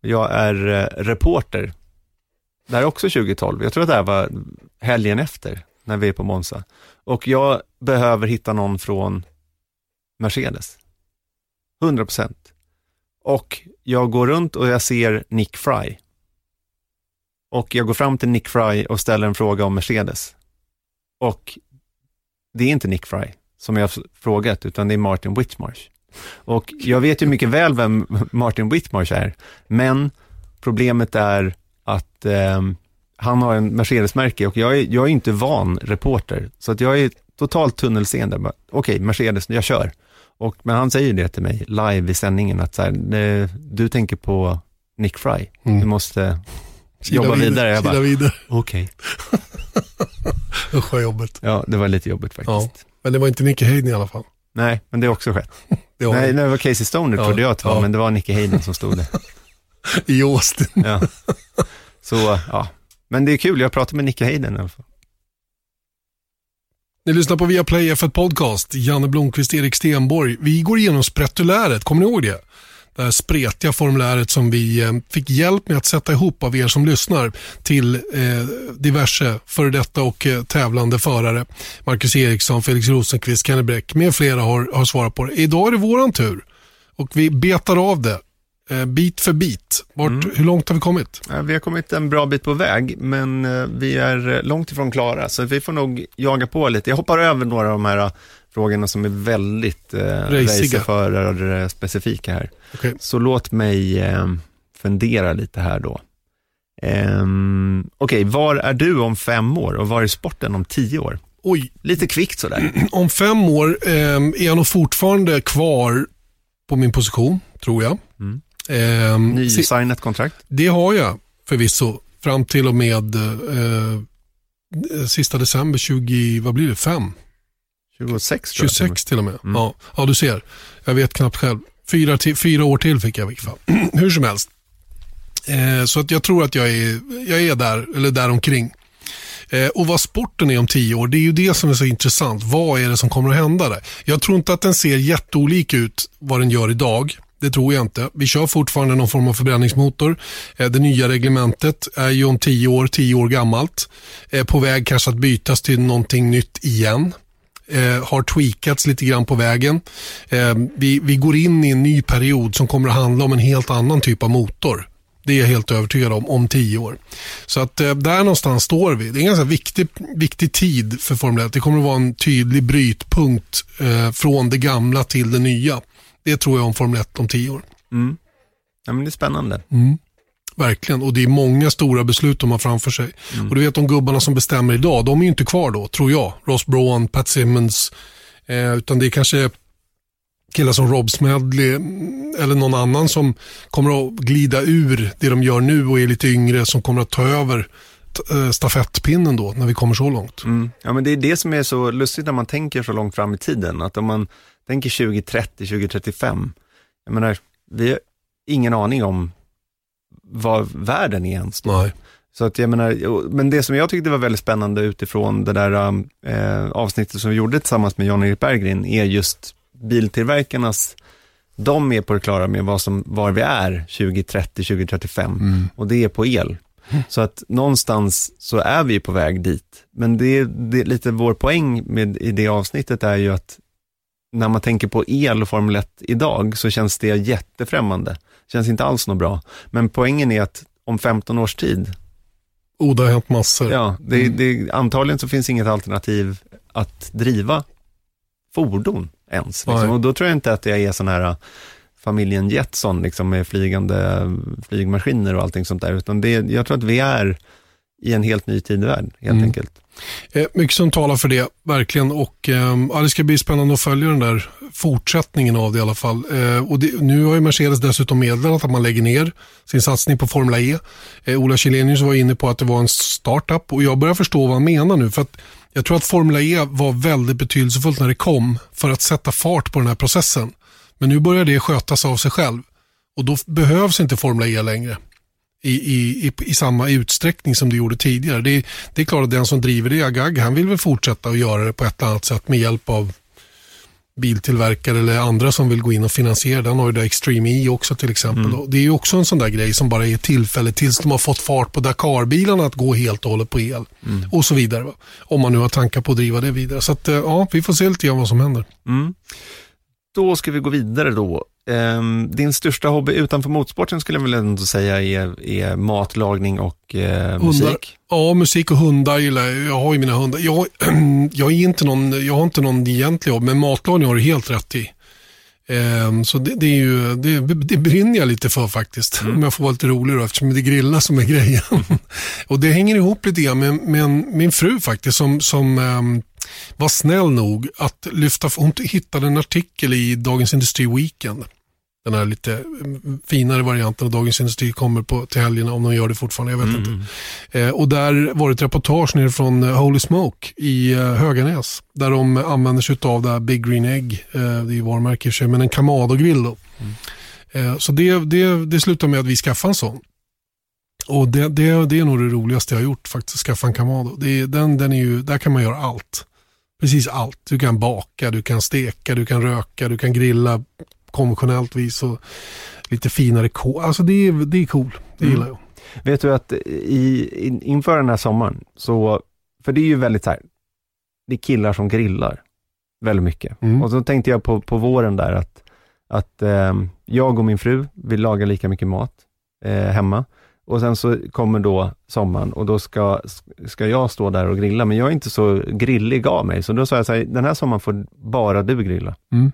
[SPEAKER 2] Jag är eh, reporter. Det här är också 2012. Jag tror att det här var helgen efter, när vi är på Monza. Och jag behöver hitta någon från Mercedes. 100 procent. Och jag går runt och jag ser Nick Fry. Och jag går fram till Nick Fry och ställer en fråga om Mercedes. Och det är inte Nick Fry som jag har frågat, utan det är Martin Whitmarsh. Och jag vet ju mycket väl vem Martin Whitmarsh är, men problemet är att ehm, han har en Mercedes-märke och jag är, jag är inte van reporter, så att jag är totalt tunnelseende. Okej, Mercedes, jag kör. Och, men han säger det till mig live i sändningen, att så här, "Eh, du tänker på Nick Fry,
[SPEAKER 1] Mm.
[SPEAKER 2] du måste
[SPEAKER 1] Kila
[SPEAKER 2] jobba vidare. Jag bara,
[SPEAKER 1] vidare.
[SPEAKER 2] okej.
[SPEAKER 1] Usch vad jobbigt.
[SPEAKER 2] Ja, det var lite jobbigt faktiskt.
[SPEAKER 1] Ja. Men det var inte Nicky Hayden i alla fall.
[SPEAKER 2] Nej, men det har också skett.
[SPEAKER 1] Det
[SPEAKER 2] Nej, det var Casey Stoner
[SPEAKER 1] Ja,
[SPEAKER 2] trodde jag att det var,
[SPEAKER 1] ja.
[SPEAKER 2] men det var Nicky Hayden som stod där.
[SPEAKER 1] i Austin.
[SPEAKER 2] Ja. Så, ja. Men det är kul, jag pratade med Nicky Hayden i alla fall.
[SPEAKER 1] Ni lyssnar på Viaplay F1 Podcast. Janne Blomqvist, Erik Stenborg. Vi går igenom Spretuläret, kommer ni ihåg det? Det här spretiga formuläret som vi eh, fick hjälp med att sätta ihop av er som lyssnar till eh, diverse före detta och eh, tävlande förare. Marcus Eriksson, Felix Rosenqvist, Kenny Bräck med flera har, har svarat på det. Idag är det våran tur och vi betar av det bit för bit. Vart, Hur långt har vi kommit?
[SPEAKER 2] Vi har kommit en bra bit på väg, men vi är långt ifrån klara, så vi får nog jaga på lite. Jag hoppar över några av de här frågorna som är väldigt eh, racerförare-specifika här.
[SPEAKER 1] Okej.
[SPEAKER 2] Så låt mig eh, fundera lite här då. Ehm, Okej, var är du om fem år och var är sporten om tio år?
[SPEAKER 1] Oj,
[SPEAKER 2] Lite kvickt sådär.
[SPEAKER 1] om fem år eh, är jag nog fortfarande kvar på min position, tror jag.
[SPEAKER 2] Mm.
[SPEAKER 1] Si-
[SPEAKER 2] Nydesignat kontrakt.
[SPEAKER 1] det har jag förvisso fram till och med eh, sista december 20, vad blir det, 5?
[SPEAKER 2] 26 tror jag.
[SPEAKER 1] 26 till och med.
[SPEAKER 2] Mm.
[SPEAKER 1] Ja, ja, du ser. Jag vet knappt själv. Fyra, till, fyra år till fick jag i vilket fall. Hur som helst. Eh, så att jag tror att jag är, jag är där, eller där omkring. Eh, och vad sporten är om tio år, det är ju det som är så intressant. Vad är det som kommer att hända där? Jag tror inte att den ser jätteolik ut vad den gör idag. Det tror jag inte. Vi kör fortfarande någon form av förbränningsmotor. Eh, det nya reglementet är ju om tio år, tio år gammalt. Eh, på väg kanske att bytas till någonting nytt igen. Eh, har tweakats lite grann på vägen. Eh, vi, vi går in i en ny period som kommer att handla om en helt annan typ av motor. Det är jag helt övertygad om, om tio år. Så att eh, där någonstans står vi. Det är en ganska viktig, viktig tid för Formel 1. Det kommer att vara en tydlig brytpunkt eh, från det gamla till det nya. Det tror jag om Formel 1 om tio år.
[SPEAKER 2] Mm. Ja, men det är spännande.
[SPEAKER 1] Mm. Verkligen, och det är många stora beslut de har framför sig.
[SPEAKER 2] Mm.
[SPEAKER 1] Och du vet de gubbarna som bestämmer idag, de är ju inte kvar då, tror jag. Ross Braun, Pat Simmons, eh, utan det är kanske killar som Rob Smedley mm, eller någon annan som kommer att glida ur det de gör nu och är lite yngre som kommer att ta över eh, stafettpinnen då när vi kommer så långt.
[SPEAKER 2] Mm. Ja, men det är det som är så lustigt när man tänker så långt fram i tiden. Att om man tänker 2030, 2035, jag menar, vi har ingen aning om vad världen är ens.
[SPEAKER 1] Nej.
[SPEAKER 2] Så att jag menar, men det som jag tyckte var väldigt spännande utifrån det där um, eh, avsnittet som vi gjorde tillsammans med Jan-Erik Berggren är just biltillverkarnas, de är på det klara med vad som, var vi är 2030, 2035 och det är på el. Så att någonstans så är vi på väg dit. Men det, det är lite vår poäng med, i det avsnittet är ju att när man tänker på el och Formel 1 idag så känns det jättefrämmande. Känns inte alls något bra. Men poängen är att om 15 års tid,
[SPEAKER 1] Oh, det har hänt massor.
[SPEAKER 2] ja, det, det, antagligen så finns inget alternativ att driva fordon ens. Liksom. Och då tror jag inte att jag är sån här äh, familjen Jetson liksom, med flygande äh, flygmaskiner och allting sånt där, utan det, jag tror att vi är i en helt ny tidvärld, helt
[SPEAKER 1] Mm.
[SPEAKER 2] enkelt.
[SPEAKER 1] Eh, mycket som talar för det, verkligen. Och, eh, ja, det ska bli spännande att följa den där fortsättningen av det i alla fall. Eh, och det, nu har ju Mercedes dessutom meddelat att man lägger ner sin satsning på Formula E. Eh, Ola Källenius var inne på att det var en startup och jag börjar förstå vad han menar nu. För att jag tror att Formula E var väldigt betydelsefullt när det kom för att sätta fart på den här processen. Men nu börjar det skötas av sig själv och då behövs inte Formula E längre i, i, i, i samma utsträckning som det gjorde tidigare. Det, det är klart att den som driver det, Agag, han vill väl fortsätta att göra det på ett eller annat sätt med hjälp av biltillverkare eller andra som vill gå in och finansiera. Den har ju det Extreme E också till exempel. Och Det är ju också en sån där grej som bara är tillfälle tills de har fått fart på Dakar-bilarna att gå helt och hållet på el. Och så vidare. va. Om man nu har tankar på att driva det vidare. Så att, eh, ja, vi får se lite grann vad som händer.
[SPEAKER 2] Mm. Då ska vi gå vidare då. Ehm, din största hobby utanför motorsporten skulle jag väl ändå säga är, är matlagning och eh, musik.
[SPEAKER 1] Ja, musik och hundar gillar jag. Jag har ju mina hundar. Jag, jag, är inte någon, jag har inte någon egentlig jobb, men matlagning har du helt rätt i. Ehm, så det, det, är ju, det, det brinner jag lite för faktiskt. Om jag får vara lite rolig då, eftersom det är grilla som är grejen. och det hänger ihop lite grann med, med en, min fru faktiskt, som, som ehm, var snäll nog att lyfta, hon hittade en artikel i Dagens Industri Weekend. Den här lite mm, finare varianten av Dagens Industri kommer på, till helgerna om de gör det fortfarande, jag vet inte. Eh, och där var det ett reportage ner från eh, Holy Smoke i eh, Höganäs. Där de använder sig av det här Big Green Egg, eh, det är ju varumärke i sig, men en Kamado-grill då. Eh, så det, det, det slutar med att vi skaffade en sån. Och det, det, det är nog det roligaste jag har gjort faktiskt, skaffa en Kamado. Det den, den är ju, där kan man göra allt. Precis allt. Du kan baka, du kan steka, du kan röka, du kan grilla konventionellt vis och lite finare kol. Alltså det är, det är cool, det
[SPEAKER 2] Mm.
[SPEAKER 1] gillar jag.
[SPEAKER 2] Vet du att i, in, inför den här sommaren, så, för det är ju väldigt så här, det är killar som grillar väldigt mycket.
[SPEAKER 1] Mm.
[SPEAKER 2] Och så tänkte jag på, på våren där att, att ehm, jag och min fru, vi lagar lika mycket mat eh, hemma. Och sen så kommer då sommaren och då ska, ska jag stå där och grilla, men jag är inte så grillig av mig. Så då sa jag så här, den här sommaren får bara du grilla.
[SPEAKER 1] Mm.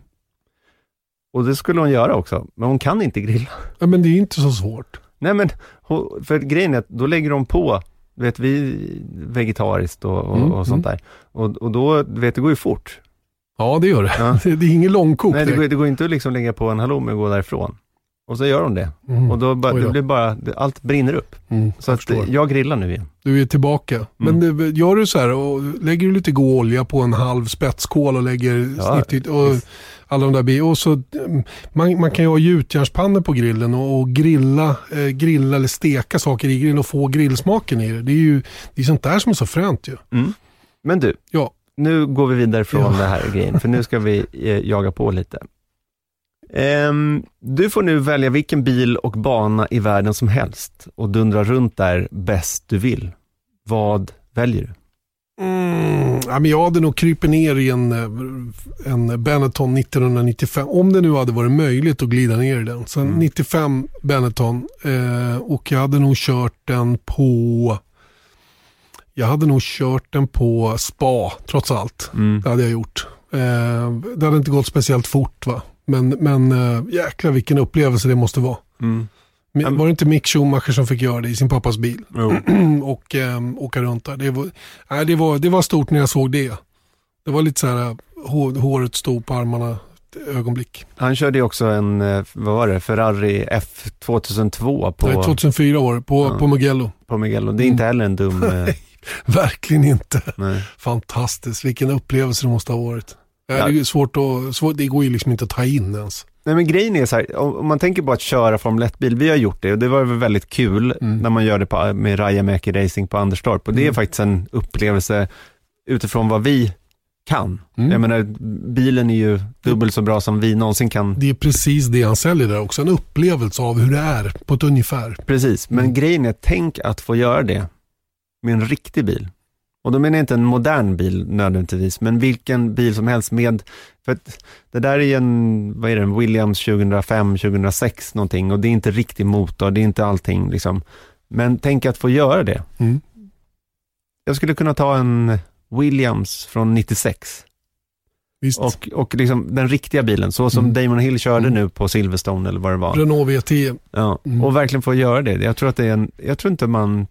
[SPEAKER 2] Och det skulle hon göra också, men hon kan inte grilla.
[SPEAKER 1] Ja, men det är inte så svårt.
[SPEAKER 2] Nej men, hon- för grejen är att då lägger de på, du vet vi vegetariskt och, och,
[SPEAKER 1] Mm,
[SPEAKER 2] och sånt där. Och, och då, du vet det går ju fort.
[SPEAKER 1] Ja, det gör det.
[SPEAKER 2] Ja.
[SPEAKER 1] Det är ingen långkok.
[SPEAKER 2] Nej, det går, det går inte att liksom lägga på en halloumi och gå därifrån. Och så gör de det.
[SPEAKER 1] Mm.
[SPEAKER 2] Och då bara,
[SPEAKER 1] då.
[SPEAKER 2] det blir bara, allt brinner upp.
[SPEAKER 1] Mm,
[SPEAKER 2] Så
[SPEAKER 1] jag
[SPEAKER 2] att
[SPEAKER 1] förstår.
[SPEAKER 2] jag grillar nu igen.
[SPEAKER 1] Du är tillbaka. Men det, gör du så här, och lägger du lite god olja på en halv spetskål och lägger
[SPEAKER 2] Ja,
[SPEAKER 1] snittigt och alla de där bi- och så mm, man, man kan ju ha gjutjärnspannor på grillen och, och grilla, eh, grilla eller steka saker i grillen och få grillsmaken i det. Det är ju det är sånt där som är så fränt ju.
[SPEAKER 2] Men du,
[SPEAKER 1] Ja,
[SPEAKER 2] nu går vi vidare från
[SPEAKER 1] Ja.
[SPEAKER 2] det här grejen, för nu ska vi eh, jaga på lite. Ehm, du får nu välja vilken bil och bana i världen som helst och dundra runt där bäst du vill. Vad väljer du?
[SPEAKER 1] Mm, ja, men jag hade nog krypit ner i en, eh, en Benetton 1995. Om det nu hade varit möjligt att glida ner i den. Sen
[SPEAKER 2] Mm.
[SPEAKER 1] 95 Benetton eh, och jag hade nog kört den på jag hade nog kört den på spa trots allt.
[SPEAKER 2] Mm.
[SPEAKER 1] Det hade jag gjort. Eh, det hade inte gått speciellt fort va. Men, men eh, jäklar vilken upplevelse det måste vara.
[SPEAKER 2] Mm.
[SPEAKER 1] Men Var det inte Mick Schumacher som fick göra det i sin pappas bil? Och eh, åka runt där. Det var, nej, det, var, det var stort när jag såg det. Det var lite så här, hår, håret stod på armarna ögonblick.
[SPEAKER 2] Han körde ju också en, eh, vad var det, Ferrari F2002 på,
[SPEAKER 1] Nej, 2004 var det, på,
[SPEAKER 2] Ja.
[SPEAKER 1] på Mugello.
[SPEAKER 2] på Mugello. Det är inte heller en dum... eh,
[SPEAKER 1] Verkligen inte.
[SPEAKER 2] nej.
[SPEAKER 1] Fantastiskt, vilken upplevelse det måste ha varit. Ja. Det, är svårt att, svårt, det går ju liksom inte att ta in ens.
[SPEAKER 2] Nej men grejen är så här, om man tänker på att köra Formel 1-bil, vi har gjort det och det var väl väldigt kul
[SPEAKER 1] Mm.
[SPEAKER 2] när man gör det på, med Rajamäki Racing på Anderstorp och det är
[SPEAKER 1] Mm.
[SPEAKER 2] faktiskt en upplevelse utifrån vad vi kan.
[SPEAKER 1] Mm.
[SPEAKER 2] Jag menar, bilen är ju dubbelt så bra som vi någonsin kan.
[SPEAKER 1] Det är precis det han säljer där också. En upplevelse av hur det är på ett ungefär.
[SPEAKER 2] Precis, men
[SPEAKER 1] Mm.
[SPEAKER 2] grejen är, tänk att få göra det med en riktig bil. Och då menar jag inte en modern bil nödvändigtvis, men vilken bil som helst med, för att det där är en, vad är det, en Williams 2005, 2006 någonting och det är inte riktig motor, det är inte allting liksom. Men tänk att få göra det.
[SPEAKER 1] Mm.
[SPEAKER 2] Jag skulle kunna ta en Williams från 96
[SPEAKER 1] Visst.
[SPEAKER 2] och, och liksom den riktiga bilen, så som
[SPEAKER 1] Mm.
[SPEAKER 2] Damon Hill körde
[SPEAKER 1] Mm.
[SPEAKER 2] nu på Silverstone eller vad det var.
[SPEAKER 1] Renault VT.
[SPEAKER 2] Ja,
[SPEAKER 1] Mm.
[SPEAKER 2] och verkligen få göra det. Jag tror att det är en, jag tror inte man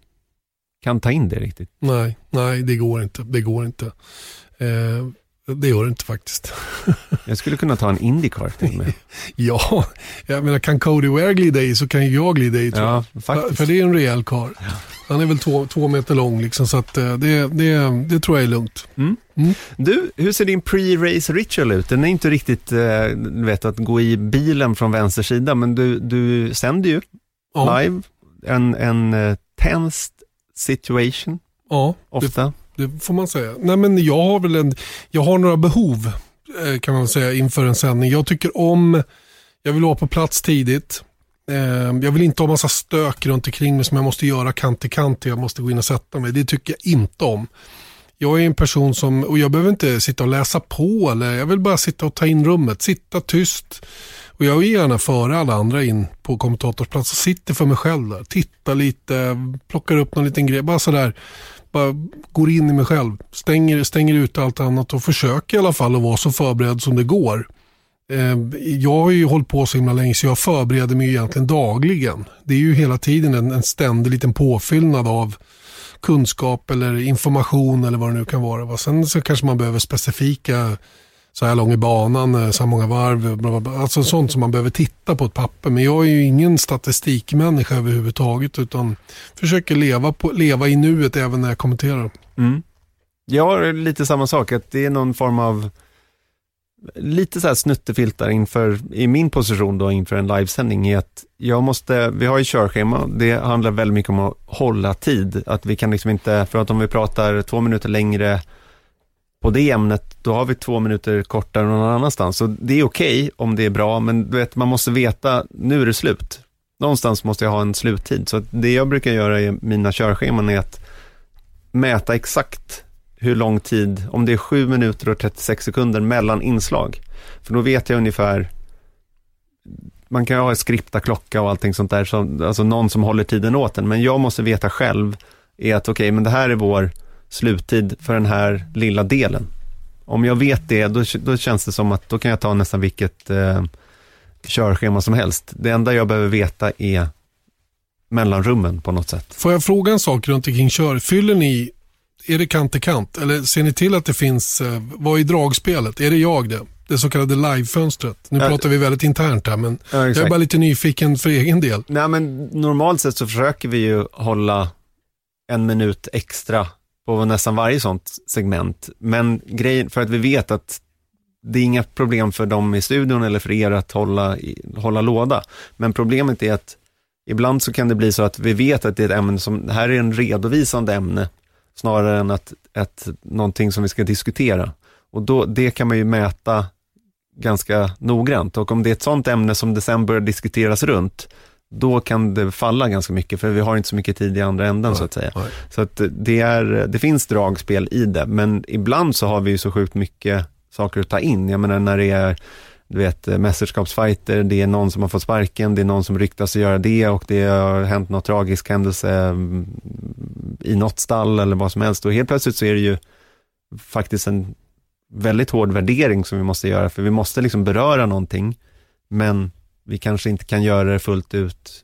[SPEAKER 2] kan ta in det riktigt.
[SPEAKER 1] Nej, nej det går inte. Det går inte. Eh, det gör det inte faktiskt.
[SPEAKER 2] Jag skulle kunna ta en Indycar till med.
[SPEAKER 1] Ja, jag menar kan Cody Ware glida i så kan jag glida i tror jag.
[SPEAKER 2] Ja,
[SPEAKER 1] För,
[SPEAKER 2] faktiskt.
[SPEAKER 1] för det är en rejäl karl. Han är väl två, två meter lång liksom, så att, eh, det, det, det tror jag är lugnt.
[SPEAKER 2] Du, hur ser din pre-race ritual ut? Den är inte riktigt, eh, vet, att gå i bilen från vänster sida, men du, du sänder ju
[SPEAKER 1] Ja,
[SPEAKER 2] live en, en eh, tensed situation,
[SPEAKER 1] ja det,
[SPEAKER 2] ofta.
[SPEAKER 1] det får man säga. Nej, men jag har väl en, jag har några behov eh, kan man säga inför en sändning. Jag tycker om, jag vill vara på plats tidigt. Eh, Jag vill inte ha massa stök runt omkring mig som jag måste göra kant till kant. Jag måste gå in och sätta mig. Det tycker jag inte om. Jag är en person som, och jag behöver inte sitta och läsa på eller jag vill bara sitta och ta in rummet, sitta tyst. Och jag vill gärna före alla andra in på kommentatorsplats och sitter för mig själv där. Tittar lite, plockar upp någon liten grej, bara sådär. Bara går in i mig själv, stänger, stänger ut allt annat och försöker i alla fall att vara så förberedd som det går. Ehm, jag har ju hållit på så himla länge så jag förbereder mig egentligen dagligen. Det är ju hela tiden en, en ständig liten påfyllnad av kunskap eller information eller vad det nu kan vara. Sen så kanske man behöver specifika så här lång i banan, eh, så här många varv, bla bla bla. alltså sånt som man behöver titta på ett papper. Men jag är ju ingen statistikmänniska överhuvudtaget utan försöker leva, på, leva i nuet även när jag kommenterar.
[SPEAKER 2] Mm. Jag har lite samma sak, att det är någon form av lite så här snuttefiltar inför, i min position då inför en livesändning är att jag måste, vi har ju körschema, det handlar väldigt mycket om att hålla tid, att vi kan liksom inte, för att om vi pratar två minuter längre på det ämnet, då har vi två minuter kortare någon annanstans, så det är okej om det är bra, men du vet, man måste veta, nu är det slut. Någonstans måste jag ha en sluttid, så det jag brukar göra i mina körscheman är att mäta exakt hur lång tid, om det är 7 minuter och 36 sekunder mellan inslag. För då vet jag ungefär, man kan ju ha en skripta klocka och allting sånt där, så, alltså någon som håller tiden åt en, men jag måste veta själv är att okej, men det här är vår sluttid för den här lilla delen. Om jag vet det, då, då känns det som att då kan jag ta nästan vilket eh, körschema som helst. Det enda jag behöver veta är mellanrummen på något sätt.
[SPEAKER 1] Får jag fråga en sak runt omkring kör? Fyller ni, är det kant till kant? Eller ser ni till att det finns, eh, vad är dragspelet? Är det jag det? det så kallade livefönstret. Nu
[SPEAKER 2] Ja.
[SPEAKER 1] pratar vi väldigt internt här, men
[SPEAKER 2] Ja,
[SPEAKER 1] jag är bara lite nyfiken för egen del.
[SPEAKER 2] Nej, men normalt sett så försöker vi ju hålla en minut extra på nästan varje sånt segment. Men grejen, för att vi vet att det är inga problem för dem i studion eller för er att hålla, hålla låda. Men problemet är att ibland så kan det bli så att vi vet att det är ett ämne som, det här är en redovisande ämne snarare än att, att någonting som vi ska diskutera. Och då, det kan man ju mäta ganska noggrant och om det är ett sånt ämne som det sen börjar diskuteras runt, då kan det falla ganska mycket för vi har inte så mycket tid i andra änden så att säga.
[SPEAKER 1] Nej.
[SPEAKER 2] Så att det, är, det finns dragspel i det, men ibland så har vi ju så sjukt mycket saker att ta in. Jag menar när det är du vet, mästerskapsfighter, det är någon som har fått sparken, det är någon som ryktas att göra det och det har hänt något tragisk händelse mm, i något stall eller vad som helst. Och helt plötsligt så är det ju faktiskt en väldigt hård värdering som vi måste göra, för vi måste liksom beröra någonting, men vi kanske inte kan göra det fullt ut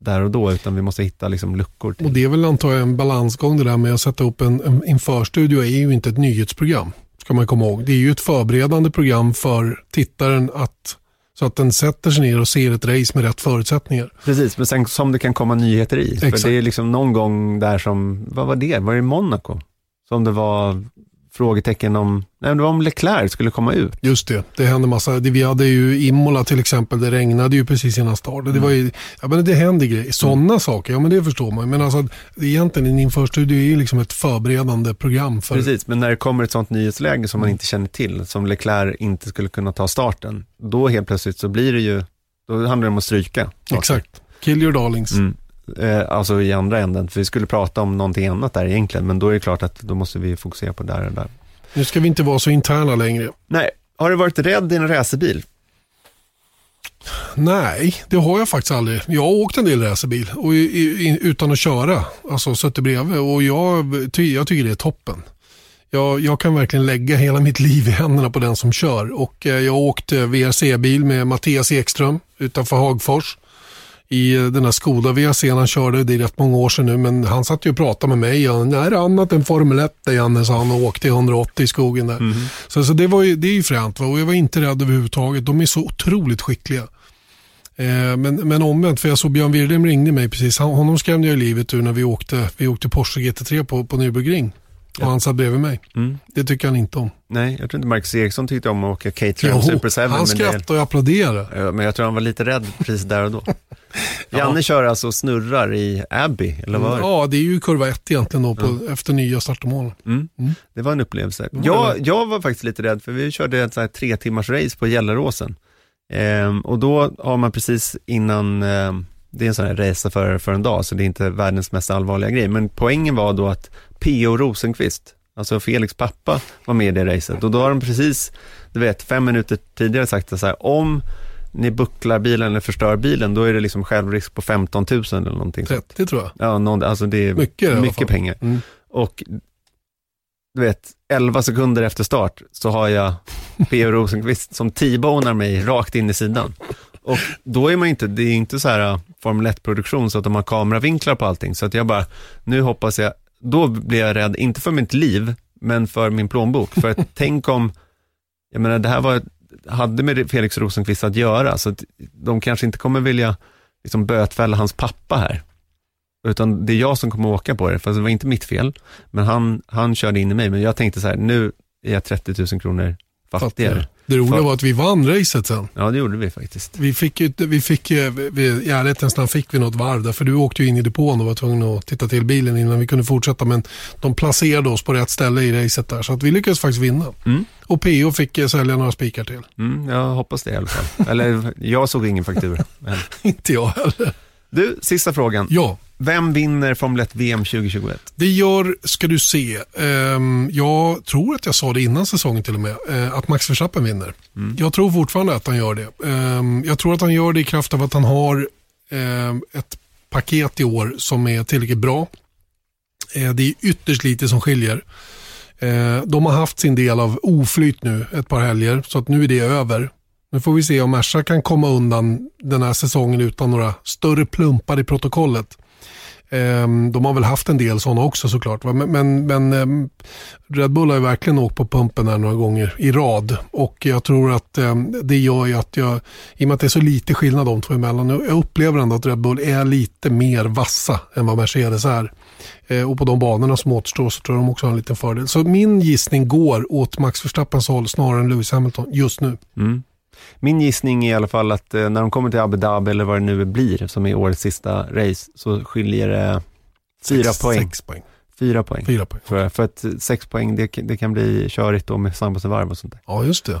[SPEAKER 2] där och då, utan vi måste hitta liksom luckor. Till.
[SPEAKER 1] Och det är väl antar jag en balansgång det där med att sätta upp en, en införstudio är ju inte ett nyhetsprogram. Ska man komma ihåg. Det är ju ett förberedande program för tittaren att så att den sätter sig ner och ser ett race med rätt förutsättningar.
[SPEAKER 2] Precis, men sen som det kan komma nyheter i.
[SPEAKER 1] Exakt.
[SPEAKER 2] För det är liksom någon gång där som, vad var det? Var det i Monaco? Som det var frågetecken om, nej det var om Leclerc skulle komma ut.
[SPEAKER 1] Just det, det hände massa. Vi hade ju Imola till exempel, det regnade ju precis innan start. Det, var ju, ja, men det händer grejer. Sådana saker, ja men det förstår man. Men alltså, egentligen en införstudio är ju liksom ett förberedande program för
[SPEAKER 2] Precis, men när det kommer ett sånt nyhetsläge som man inte känner till, som Leclerc inte skulle kunna ta starten, då helt plötsligt så blir det ju, då handlar det om att stryka. saker.
[SPEAKER 1] Exakt. Kill your darlings.
[SPEAKER 2] Mm. Eh, alltså i andra änden, för vi skulle prata om någonting annat där egentligen, men då är det klart att då måste vi fokusera på där och där.
[SPEAKER 1] Nu ska vi inte vara så interna längre.
[SPEAKER 2] Nej, har du varit rädd i en racerbil?
[SPEAKER 1] Nej, det har jag faktiskt aldrig. Jag har åkt en del racerbil och i, i, utan att köra. Alltså suttit bredvid och jag, ty, jag tycker det är toppen. Jag, jag kan verkligen lägga hela mitt liv i händerna på den som kör. Och eh, jag har åkt eh, VRC-bil med Mattias Ekström utanför Hagfors. I eh, den här Skoda VRC han körde, det är rätt många år sedan nu, men han satt ju och pratade med mig. Han, Nej, det är annat än Formel 1 det Janne, sa han och åkte i 180 i skogen där. Så, så det, var ju, det är ju fränt va? och jag var inte rädd överhuvudtaget. De är så otroligt skickliga. Eh, men, men omvänt, för jag såg Björn Wirdheim ringde mig precis. Han, honom skrämde jag livet ur när vi åkte, vi åkte Porsche GT3 på, på Nürburgring. Och han satt bredvid mig.
[SPEAKER 2] Mm.
[SPEAKER 1] Det tycker han inte om.
[SPEAKER 2] Nej, jag tror inte Marcus Eriksson tyckte om att åka Caterham Super 7.
[SPEAKER 1] han
[SPEAKER 2] det-
[SPEAKER 1] skrattade och applåderade.
[SPEAKER 2] Ja, Men jag tror han var lite rädd precis där och då. Janne kör alltså och snurrar i Abbey, eller vad det?
[SPEAKER 1] Ja, det är ju kurva 1 egentligen då på, efter nya startmål.
[SPEAKER 2] Mm. Det var en upplevelse. Jag, jag var faktiskt lite rädd för vi körde ett så här tre timmars race på Gelleråsen. Ehm, och då har man precis innan, ehm, det är en sån här resa för, för en dag så det är inte världens mest allvarliga grej. Men poängen var då att P.O. Rosenqvist, alltså Felix pappa, var med i det racet. Och då har de precis, du vet, fem minuter tidigare sagt så här, om ni bucklar bilen eller förstör bilen, då är det liksom självrisk på 15 000 eller någonting sånt.
[SPEAKER 1] 30 tror jag.
[SPEAKER 2] Ja, någon, alltså det är
[SPEAKER 1] Mycket
[SPEAKER 2] mycket pengar.
[SPEAKER 1] Mm.
[SPEAKER 2] Och du vet, 11 sekunder efter start så har jag P.O. Rosenqvist som T-bonar mig rakt in i sidan. Och då är man inte, det är inte så här äh, Formel 1-produktion så att de har kameravinklar på allting. Så att jag bara, nu hoppas jag, då blir jag rädd, inte för mitt liv, men för min plånbok. För att tänk om, jag menar det här var, hade med Felix Rosenqvist att göra, så att de kanske inte kommer vilja liksom bötfälla hans pappa här. Utan det är jag som kommer åka på det, fast det var inte mitt fel. Men han, han körde in i mig, men jag tänkte så här, nu är jag 30 000 kronor fattigare.
[SPEAKER 1] Det roliga var att vi vann racet sen.
[SPEAKER 2] Ja, det gjorde vi faktiskt.
[SPEAKER 1] Vi fick ju, vi fick vi, i ärlighetens namn fick vi något varv där, för du åkte ju in i depån och var tvungen att titta till bilen innan vi kunde fortsätta. Men de placerade oss på rätt ställe i racet där, så att vi lyckades faktiskt vinna.
[SPEAKER 2] Mm.
[SPEAKER 1] Och PO fick eh, sälja några spikar till.
[SPEAKER 2] Mm, jag hoppas det i alla fall. Eller, jag såg ingen faktura. Men.
[SPEAKER 1] Inte jag heller.
[SPEAKER 2] Du, sista frågan.
[SPEAKER 1] Ja,
[SPEAKER 2] Vem vinner Formel 1 VM 2021?
[SPEAKER 1] det gör, ska du se, ehm, jag tror att jag sa det innan säsongen till och med, eh, att Max Verstappen vinner. Jag tror fortfarande att han gör det. Ehm, jag tror att han gör det i kraft av att han har ehm, ett paket i år som är tillräckligt bra. Eh, det är ytterst lite som skiljer. Eh, de har haft sin del av oflyt nu ett par helger, så att nu är det över. Nu får vi se om Merca kan komma undan den här säsongen utan några större plumpar i protokollet. Ehm, de har väl haft en del sådana också såklart. Men, men, men ehm, Red Bull har ju verkligen åkt på pumpen här några gånger i rad. Och jag tror att ehm, det gör ju att jag, i och med att det är så lite skillnad de två emellan, jag upplever ändå att Red Bull är lite mer vassa än vad Mercedes är. Eh, och på de banorna som återstår så tror jag de också har en liten fördel. Så min gissning går åt Max Verstappens håll snarare än Lewis Hamilton just nu.
[SPEAKER 2] Mm. Min gissning är i alla fall att eh, när de kommer till Abu Dhabi eller vad det nu blir, som är årets sista race, så skiljer det fyra
[SPEAKER 1] sex,
[SPEAKER 2] poäng.
[SPEAKER 1] Sex poäng.
[SPEAKER 2] Fyra poäng.
[SPEAKER 1] Fyra poäng.
[SPEAKER 2] För, för att sex poäng, det, det kan bli körigt då med varv och sånt där.
[SPEAKER 1] Ja, just det.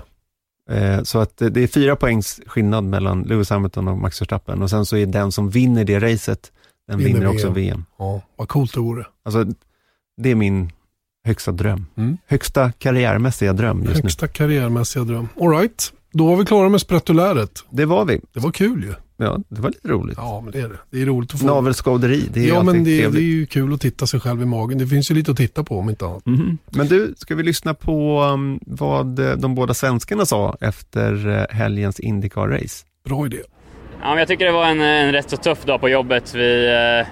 [SPEAKER 2] Eh, så att det är fyra poängs skillnad mellan Lewis Hamilton och Max Verstappen och sen så är den som vinner det racet, den
[SPEAKER 1] Vinner
[SPEAKER 2] vinner, också
[SPEAKER 1] VM. Ja, vad coolt det vore.
[SPEAKER 2] Alltså, det är min högsta dröm.
[SPEAKER 1] Mm.
[SPEAKER 2] Högsta karriärmässiga dröm just nu.
[SPEAKER 1] Högsta karriärmässiga dröm. All right. Då var vi klara med sprättuläret.
[SPEAKER 2] Det var vi.
[SPEAKER 1] Det var kul ju.
[SPEAKER 2] Ja, det var lite roligt.
[SPEAKER 1] Ja, men det är det. Det är roligt att få...
[SPEAKER 2] Navelskåderi, det är
[SPEAKER 1] ja, men det, det är ju kul att titta sig själv i magen. Det finns ju lite att titta på om inte annat.
[SPEAKER 2] Mhm. Men du, ska vi lyssna på um, vad eh, de båda svenskarna sa efter eh, helgens Indycar-race?
[SPEAKER 1] Bra idé.
[SPEAKER 3] Ja, men jag tycker det var en, en rätt så tuff dag på jobbet. Vi eh,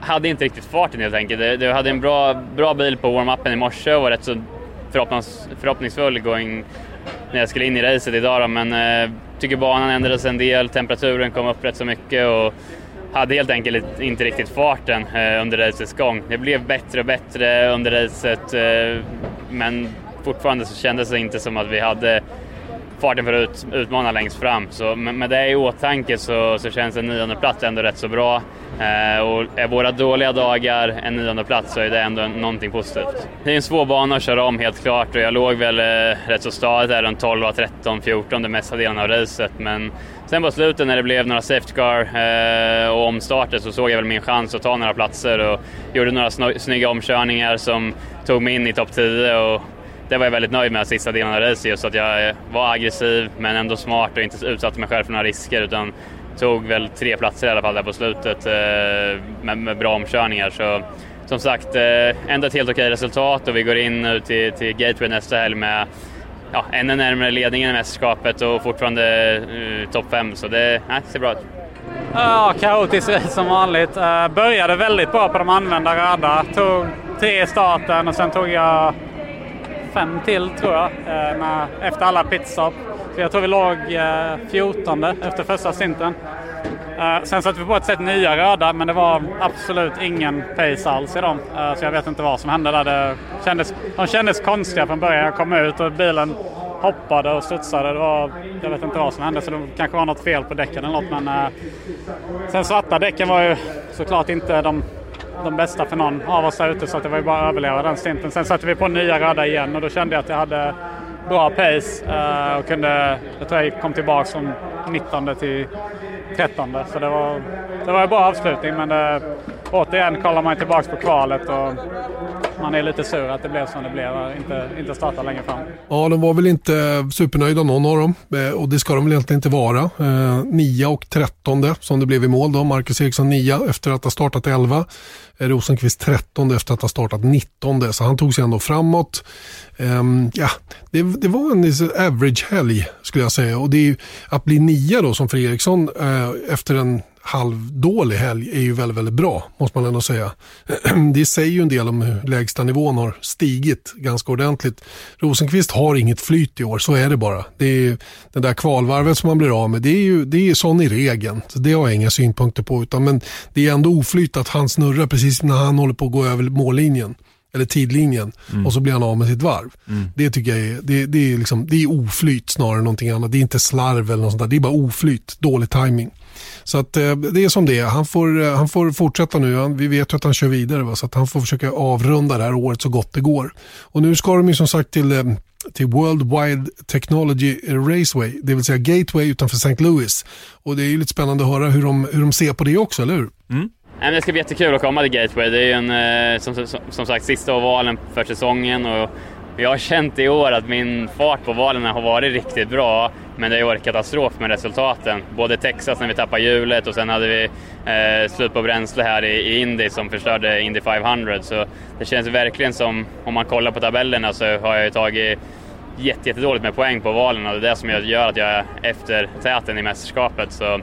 [SPEAKER 3] hade inte riktigt farten helt enkelt. Det hade en bra, bra bil på warm-upen i morse och var rätt så förhoppnings, förhoppningsfull going, när jag skulle in i racet idag. Då. Men eh, tycker banan ändrades en del, temperaturen kom upp rätt så mycket och hade helt enkelt inte riktigt farten eh, under racets gång. Det blev bättre och bättre under racet eh, men fortfarande så kändes det inte som att vi hade farten för att utmana längst fram. Så med, det i åtanke så, så känns en nionde plats ändå rätt så bra. Eh, och är våra dåliga dagar en nionde plats så är det ändå någonting positivt. Det är en svår bana att köra om helt klart och jag låg väl eh, rätt så stadigt där runt 12, 13, 14 den mesta delen av racet. Men sen på slutet när det blev några safety car eh, och omstarter så såg jag väl min chans att ta några platser och gjorde några snygga omkörningar som tog mig in i topp 10. Och det var jag väldigt nöjd med sista delen av racet, just att jag eh, var aggressiv men ändå smart och inte utsatte mig själv för några risker utan tog väl tre platser i alla fall där på slutet eh, med, med bra omkörningar. Så som sagt, eh, ändå ett helt okej resultat och vi går in nu till, till Gateway nästa helg med ja, ännu närmare ledningen i mästerskapet och fortfarande eh, topp fem så det nej, ser bra ut.
[SPEAKER 4] Ja, kaotiskt som vanligt. Uh, började väldigt bra på de använda röda. Tog tre i starten och sen tog jag fem till tror jag. Eh, när, efter alla pitstop. Så jag tror vi låg eh, uh, 14 efter första sinten. Eh, sen satte vi på ett sätt nya röda men det var absolut ingen pace alls i dem. Eh, så jag vet inte vad som hände där. Det kändes, de kändes konstiga från början. Jag kom ut och bilen hoppade och studsade. Det var, jag vet inte vad som hände så det kanske var något fel på däcken eller något. Men, eh, sen svarta däcken var ju såklart inte de, de bästa för någon av oss där ute så att det var ju bara att överleva den stinten. Sen satte vi på nya röda igen och då kände jag att jag hade bra pace eh, och kunde, jag tror jag kom tillbaka från 19 till 13. Så det var, det var en bra avslutning men det, återigen kollar man tillbaka på kvalet och man är lite sur att det blev som det blev och inte, inte starta längre fram.
[SPEAKER 1] Ja, de var väl inte supernöjda någon av dem. Eh, och det ska de väl egentligen inte vara. Eh, 9 och 13 som det blev i mål då. Marcus Eriksson 9 efter att ha startat 11. Eh, Rosenqvist 13 efter att ha startat 19. Så han tog sig ändå framåt. Ehm, ja, det, det var en average helg skulle jag säga. Och det är ju, att bli nia då som för Eriksson eh, efter en halvdålig helg är ju väldigt, väldigt bra, måste man ändå säga. Det säger ju en del om hur lägsta nivån har stigit ganska ordentligt. Rosenqvist har inget flyt i år, så är det bara. Det är den där kvalvarvet som man blir av med, det är ju det är sån i regeln. Så det har jag inga synpunkter på, utan, men det är ändå oflyt att han snurrar precis när han håller på att gå över mållinjen eller tidlinjen och så blir han av med sitt varv. Det tycker jag är, det, det är, liksom, det är oflyt snarare än någonting annat. Det är inte slarv eller något sånt där. Det är bara oflyt, dålig timing. Så att, eh, det är som det är. Han får, eh, han får fortsätta nu. Han, vi vet ju att han kör vidare. Va? Så att han får försöka avrunda det här året så gott det går. Och nu ska de ju som sagt till, eh, till World Wide Technology Raceway. Det vill säga Gateway utanför St. Louis. Och det är ju lite spännande att höra hur de, hur de ser på det också, eller hur?
[SPEAKER 3] Men det ska bli jättekul att komma till Gateway. Det är ju en, som, som, som sagt sista ovalen för säsongen och jag har känt i år att min fart på valen har varit riktigt bra, men det har ju varit katastrof med resultaten. Både Texas när vi tappade hjulet och sen hade vi eh, slut på bränsle här i, i Indy som förstörde Indy 500. Så det känns verkligen som, om man kollar på tabellerna så har jag ju tagit jätte, jättedåligt med poäng på valen och det är det som gör att jag är efter täten i mästerskapet. Så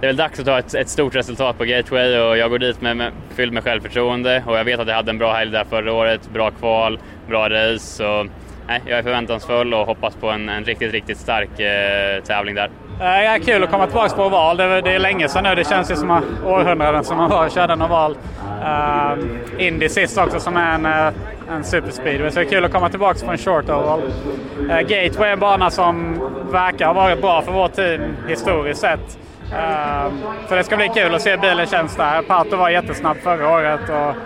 [SPEAKER 3] det är väl dags att ta ett, ett stort resultat på Gateway och jag går dit med, med, fylld med självförtroende och jag vet att jag hade en bra helg där förra året. Bra kval, bra race. Så, nej, jag är förväntansfull och hoppas på en, en riktigt, riktigt stark eh, tävling där.
[SPEAKER 4] Eh, det är kul att komma tillbaka på oval. Det är, det är länge sedan nu. Det känns ju som århundraden som man var och körde en oval. Uh, eh, Indy sist också som är en, eh, en superspeedway. Så det är kul att komma tillbaka på en short oval. Uh, Gateway är en bana som verkar ha varit bra för vårt team historiskt sett. Uh, så det ska bli kul att se bilen känns där. Pato var jättesnabb förra året. Och,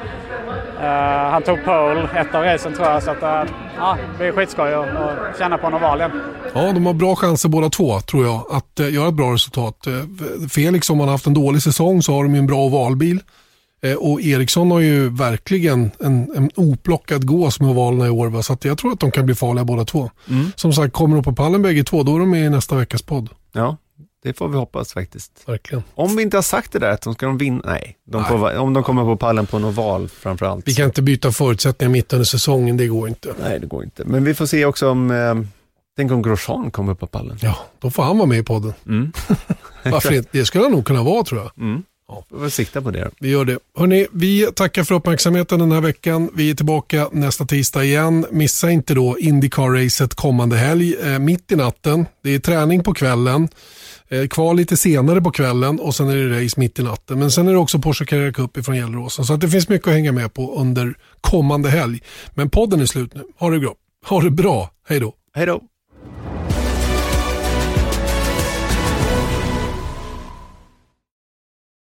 [SPEAKER 4] uh, han tog pole ett av racen tror jag. Så att, uh, ja, det blir skitskoj att, att känna på en oval igen.
[SPEAKER 1] Ja, de har bra chanser båda två tror jag att uh, göra ett bra resultat. Uh, Felix om han har haft en dålig säsong så har de ju en bra ovalbil. Och Eriksson har ju verkligen en, en oplockad gås med ovalerna i år. Va? Så jag tror att de kan bli farliga båda två. Mm. Som sagt, kommer de på pallen bägge två, då är de med i nästa veckas podd.
[SPEAKER 2] Ja, det får vi hoppas faktiskt.
[SPEAKER 1] Verkligen.
[SPEAKER 2] Om vi inte har sagt det där att de ska de vinna, nej. De får, om de kommer på pallen på en oval framförallt.
[SPEAKER 1] Vi kan inte byta förutsättningar mitt under säsongen, det går inte.
[SPEAKER 2] Nej, det går inte. Men vi får se också om, eh, tänk om Grosjean kommer på pallen.
[SPEAKER 1] Ja, då får han vara med i podden. Mm. Varför inte? Det skulle han nog kunna vara tror jag.
[SPEAKER 2] Mm. Ja. Vi sikta på det.
[SPEAKER 1] Vi gör det. Hörrni, vi tackar för uppmärksamheten den här veckan. Vi är tillbaka nästa tisdag igen. Missa inte då Indycar-racet kommande helg, eh, mitt i natten. Det är träning på kvällen. Eh, kvar lite senare på kvällen och sen är det race mitt i natten. Men sen är det också Porsche Carrera Cup ifrån Gelleråsen. Så att det finns mycket att hänga med på under kommande helg. Men podden är slut nu. Ha det bra. Ha det bra. Hej då.
[SPEAKER 2] Hej då.